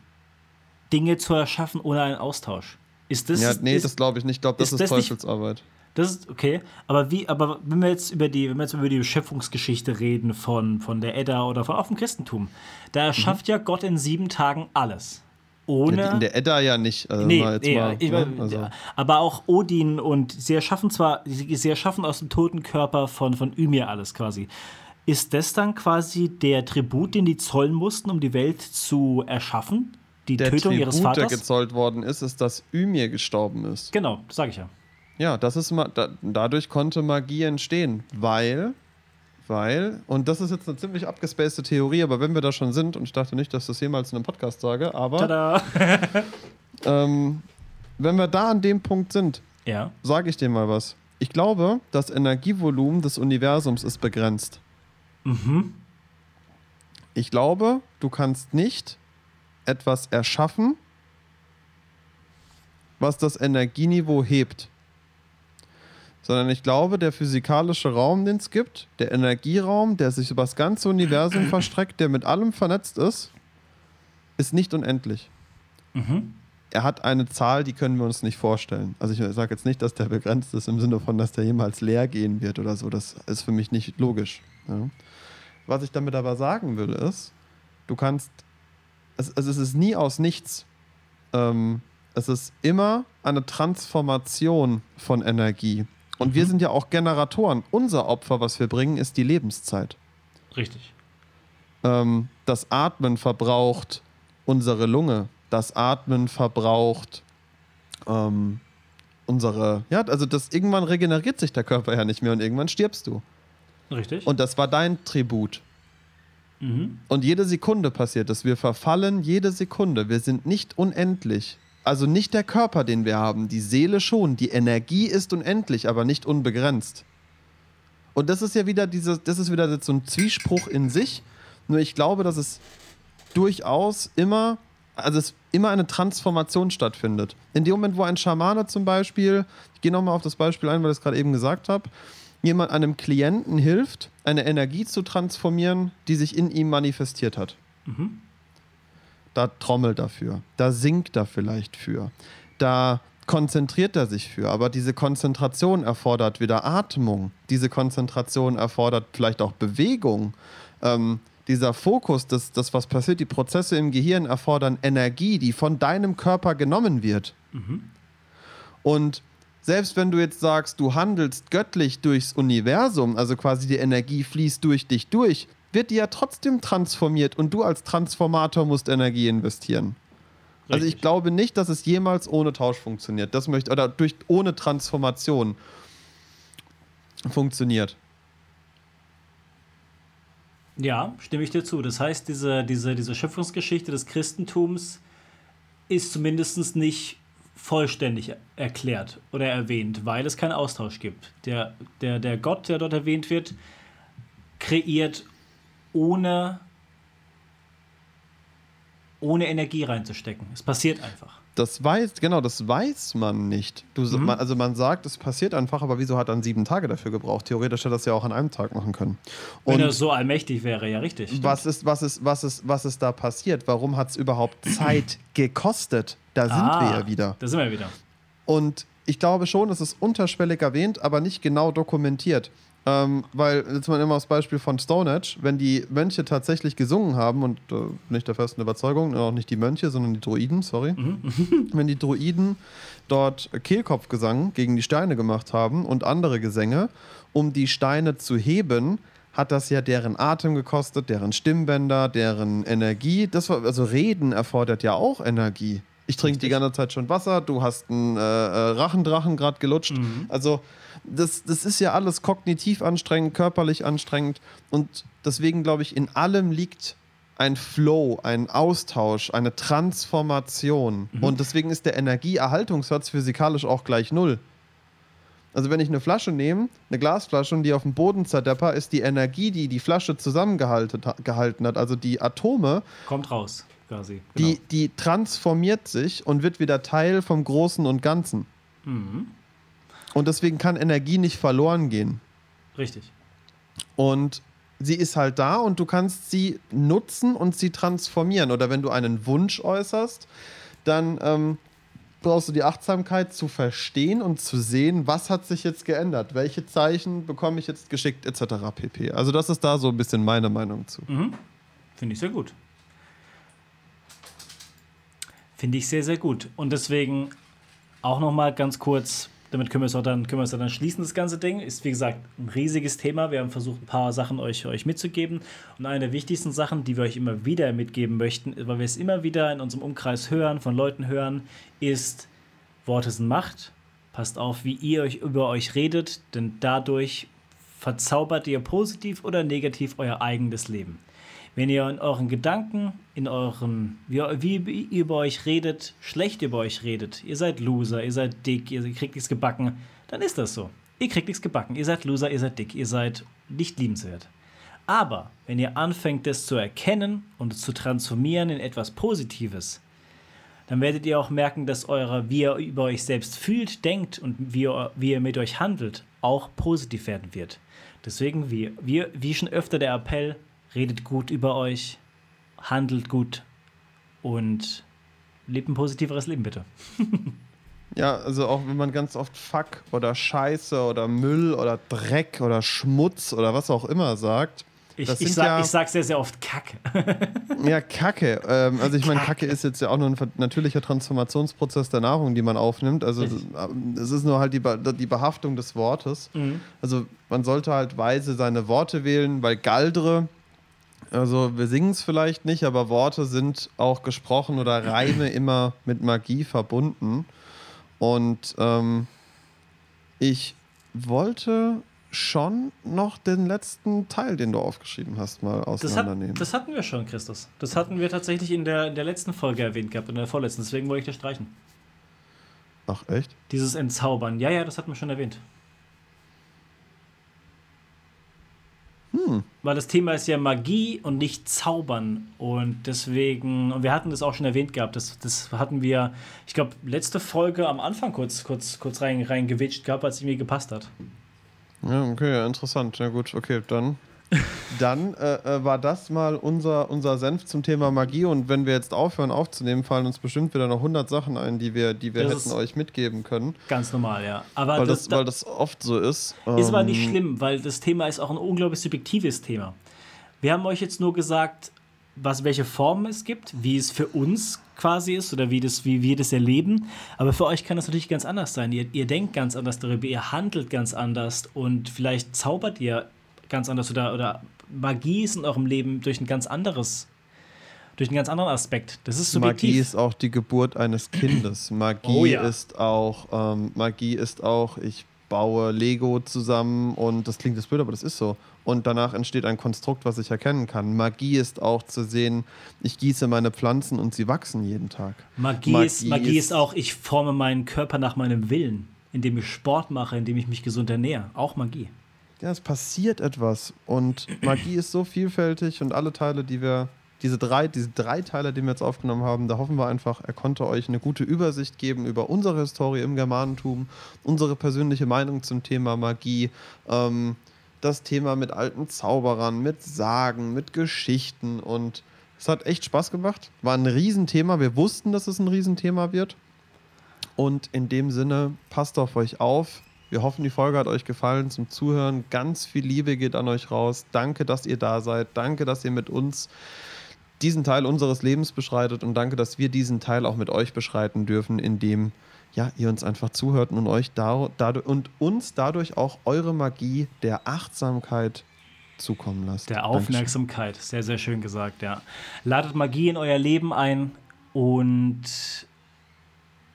Dinge zu erschaffen ohne einen Austausch. Ist das? Ja, nee, ist, das glaube ich nicht. Ich glaube, das ist, ist Teufelsarbeit. Das ist okay, aber wie, aber wenn wir jetzt über die, wenn wir jetzt über die Schöpfungsgeschichte reden von, von der Edda oder von auch vom Christentum, da erschafft mhm. ja Gott in sieben Tagen alles. Ohne. In der Edda ja nicht. Also nee, nee mal, ich, ne? also. aber auch Odin und sie erschaffen zwar, sie erschaffen aus dem toten Körper von, von Ymir alles quasi. Ist das dann quasi der Tribut, den die zollen mussten, um die Welt zu erschaffen? die der Tötung Tribut, ihres Vaters. der gezollt worden ist, ist, dass Ymir gestorben ist. Genau, das sage ich ja. Ja, das ist da, dadurch konnte Magie entstehen, weil weil, und das ist jetzt eine ziemlich abgespacete Theorie, aber wenn wir da schon sind, und ich dachte nicht, dass ich das jemals in einem Podcast sage, aber <laughs> ähm, wenn wir da an dem Punkt sind, ja. sage ich dir mal was. Ich glaube, das Energievolumen des Universums ist begrenzt. Mhm. Ich glaube, du kannst nicht etwas erschaffen, was das Energieniveau hebt. Sondern ich glaube, der physikalische Raum, den es gibt, der Energieraum, der sich über das ganze Universum <clears throat> verstreckt, der mit allem vernetzt ist, ist nicht unendlich. Mhm. Er hat eine Zahl, die können wir uns nicht vorstellen. Also ich sage jetzt nicht, dass der begrenzt ist im Sinne von, dass der jemals leer gehen wird oder so. Das ist für mich nicht logisch. Ja. Was ich damit aber sagen will, ist, du kannst es, also es ist nie aus nichts. Ähm, es ist immer eine Transformation von Energie. Und mhm. wir sind ja auch Generatoren. Unser Opfer, was wir bringen, ist die Lebenszeit. Richtig. Ähm, das Atmen verbraucht unsere Lunge. Das Atmen verbraucht ähm, unsere. Ja, also das irgendwann regeneriert sich der Körper ja nicht mehr und irgendwann stirbst du. Richtig. Und das war dein Tribut. Mhm. Und jede Sekunde passiert das. Wir verfallen jede Sekunde. Wir sind nicht unendlich. Also nicht der Körper, den wir haben, die Seele schon. Die Energie ist unendlich, aber nicht unbegrenzt. Und das ist ja wieder diese, das ist wieder so ein Zwiespruch in sich. Nur ich glaube, dass es durchaus immer, also es immer eine Transformation stattfindet. In dem Moment, wo ein Schamane zum Beispiel, ich gehe nochmal auf das Beispiel ein, weil ich es gerade eben gesagt habe, jemand einem Klienten hilft, eine Energie zu transformieren, die sich in ihm manifestiert hat. Mhm. Da trommelt dafür, da singt er vielleicht für, da konzentriert er sich für. Aber diese Konzentration erfordert wieder Atmung. Diese Konzentration erfordert vielleicht auch Bewegung. Ähm, dieser Fokus, das, das, was passiert, die Prozesse im Gehirn erfordern Energie, die von deinem Körper genommen wird. Und selbst wenn du jetzt sagst, du handelst göttlich durchs Universum, also quasi die Energie fließt durch dich durch, wird die ja trotzdem transformiert und du als Transformator musst Energie investieren. Also ich Richtig. glaube nicht, dass es jemals ohne Tausch funktioniert. Das möchte oder durch ohne Transformation funktioniert. Ja, stimme ich dir zu. Das heißt, diese, diese, diese Schöpfungsgeschichte des Christentums ist zumindest nicht vollständig erklärt oder erwähnt, weil es keinen Austausch gibt. Der, der, der Gott, der dort erwähnt wird, kreiert ohne, ohne Energie reinzustecken. Es passiert einfach. Das weiß, genau, das weiß man nicht. Du, Mhm. man, also man sagt, es passiert einfach, aber wieso hat er dann sieben Tage dafür gebraucht? Theoretisch hätte er das ja auch an einem Tag machen können. Wenn Und er so allmächtig wäre, ja richtig. stimmt. was ist, was ist, was ist, was ist da passiert? Warum hat es überhaupt <clears throat> Zeit gekostet? Da sind Ah, wir ja wieder. Da sind wir wieder. Und ich glaube schon, es ist unterschwellig erwähnt, aber nicht genau dokumentiert. Ähm, weil, jetzt mal immer das Beispiel von Stonehenge, wenn die Mönche tatsächlich gesungen haben, und äh, nicht der festen Überzeugung, auch nicht die Mönche, sondern die Druiden, sorry, <laughs> wenn die Druiden dort Kehlkopfgesang gegen die Steine gemacht haben und andere Gesänge, um die Steine zu heben, hat das ja deren Atem gekostet, deren Stimmbänder, deren Energie. Das war, also Reden erfordert ja auch Energie. Ich trinke die ganze Zeit schon Wasser, du hast einen äh, äh, Rachendrachen gerade gelutscht. Also das, das ist ja alles kognitiv anstrengend, körperlich anstrengend und deswegen glaube ich, in allem liegt ein Flow, ein Austausch, eine Transformation. Und deswegen ist der Energieerhaltungssatz physikalisch auch gleich null. Also wenn ich eine Flasche nehme, eine Glasflasche und die auf dem Boden zerdepper, ist die Energie, die die Flasche zusammengehalten gehalten hat, also die Atome, Kommt raus, quasi. die, die transformiert sich und wird wieder Teil vom Großen und Ganzen. Und deswegen kann Energie nicht verloren gehen. Richtig. Und sie ist halt da und du kannst sie nutzen und sie transformieren. Oder wenn du einen Wunsch äußerst, dann ähm, brauchst du die Achtsamkeit zu verstehen und zu sehen, was hat sich jetzt geändert, welche Zeichen bekomme ich jetzt geschickt, etc. pp. Also das ist da so ein bisschen meine Meinung zu. Finde ich sehr gut. Finde ich sehr, sehr gut. Und deswegen auch noch mal ganz kurz, damit können wir es dann, können wir es dann schließen, das ganze Ding. Ist, wie gesagt, ein riesiges Thema. Wir haben versucht, ein paar Sachen euch, euch mitzugeben. Und eine der wichtigsten Sachen, die wir euch immer wieder mitgeben möchten, weil wir es immer wieder in unserem Umkreis hören, von Leuten hören, ist, Worte sind Macht. Passt auf, wie ihr euch über euch redet, denn dadurch verzaubert ihr positiv oder negativ euer eigenes Leben. Wenn ihr in euren Gedanken, in euren, wie, wie ihr über euch redet, schlecht über euch redet, ihr seid Loser, ihr seid dick, ihr kriegt nichts gebacken, dann ist das so. Ihr kriegt nichts gebacken, ihr seid Loser, ihr seid dick, ihr seid nicht liebenswert. Aber wenn ihr anfängt, das zu erkennen und zu transformieren in etwas Positives, dann werdet ihr auch merken, dass eure, wie ihr über euch selbst fühlt, denkt und wie ihr, wie ihr mit euch handelt, auch positiv werden wird. Deswegen, wie, wie, wie schon öfter der Appell, redet gut über euch, handelt gut und lebt ein positiveres Leben, bitte. <laughs> Ja, also auch wenn man ganz oft Fuck oder Scheiße oder Müll oder Dreck oder Schmutz oder was auch immer sagt. Ich, ich, sag, ja, ich sag sehr, sehr oft Kacke. <laughs> Ja, Kacke. Ähm, also ich meine, Kacke ist jetzt ja auch nur ein natürlicher Transformationsprozess der Nahrung, die man aufnimmt. Also ähm, es ist nur halt die, Be die Behaftung des Wortes. Mhm. Also man sollte halt weise seine Worte wählen, weil Galdre, also wir singen es vielleicht nicht, aber Worte sind auch gesprochen oder Reime <clears throat> immer mit Magie verbunden. Und ähm, ich wollte schon noch den letzten Teil, den du aufgeschrieben hast, mal Das, auseinandernehmen. hat, das hatten wir schon, Christus. Das hatten wir tatsächlich in der, in der letzten Folge erwähnt gehabt, in der vorletzten. Deswegen wollte ich das streichen. Ach, echt? Dieses Entzaubern. Ja, ja, das hatten wir schon erwähnt. Hm. Weil das Thema ist ja Magie und nicht Zaubern. Und deswegen, und wir hatten das auch schon erwähnt gehabt, das, das hatten wir, ich glaube, letzte Folge am Anfang kurz, kurz, kurz rein, reingewitscht gehabt, als es mir gepasst hat. Ja, okay, interessant. Ja gut, okay, dann dann äh, äh, war das mal unser, unser Senf zum Thema Magie. Und wenn wir jetzt aufhören aufzunehmen, fallen uns bestimmt wieder noch 100 Sachen ein, die wir, die wir hätten euch mitgeben können. Ganz normal, ja. Aber weil, das, das, weil das oft so ist. Ist ähm, aber nicht ähm, schlimm, weil das Thema ist auch ein unglaublich subjektives Thema. Wir haben euch jetzt nur gesagt, was, welche Formen es gibt, wie es für uns quasi ist oder wie, das, wie wir das erleben. Aber für euch kann das natürlich ganz anders sein. Ihr, ihr denkt ganz anders darüber, ihr handelt ganz anders und vielleicht zaubert ihr ganz anders oder, oder Magie ist in eurem Leben durch ein ganz anderes durch einen ganz anderen Aspekt. Das ist subjektiv. Magie ist auch die Geburt eines Kindes. <clears throat> Magie oh, ja. ist auch ähm, Magie ist auch ich baue Lego zusammen und das klingt jetzt blöd, aber das ist so. Und danach entsteht ein Konstrukt, was ich erkennen kann. Magie ist auch zu sehen, ich gieße meine Pflanzen und sie wachsen jeden Tag. Magie, Magie, ist, Magie ist auch, ich forme meinen Körper nach meinem Willen, indem ich Sport mache, indem ich mich gesund ernähre. Auch Magie. Ja, es passiert etwas. Und Magie ist so vielfältig und alle Teile, die wir diese drei, diese drei Teile, die wir jetzt aufgenommen haben, da hoffen wir einfach, er konnte euch eine gute Übersicht geben über unsere Historie im Germanentum, unsere persönliche Meinung zum Thema Magie, ähm, das Thema mit alten Zauberern, mit Sagen, mit Geschichten und es hat echt Spaß gemacht. War ein Riesenthema. Wir wussten, dass es ein Riesenthema wird. Und in dem Sinne, passt auf euch auf. Wir hoffen, die Folge hat euch gefallen zum Zuhören. Ganz viel Liebe geht an euch raus. Danke, dass ihr da seid. Danke, dass ihr mit uns diesen Teil unseres Lebens beschreitet und danke, dass wir diesen Teil auch mit euch beschreiten dürfen, indem ja, ihr uns einfach zuhört und euch dadurch, und uns dadurch auch eure Magie der Achtsamkeit zukommen lasst. Der Aufmerksamkeit, Dankeschön. sehr, sehr schön gesagt, ja. Ladet Magie in euer Leben ein und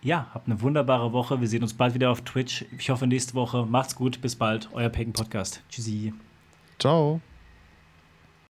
ja, habt eine wunderbare Woche. Wir sehen uns bald wieder auf Twitch. Ich hoffe nächste Woche. Macht's gut, bis bald. Euer Pagan Podcast. Tschüssi. Ciao.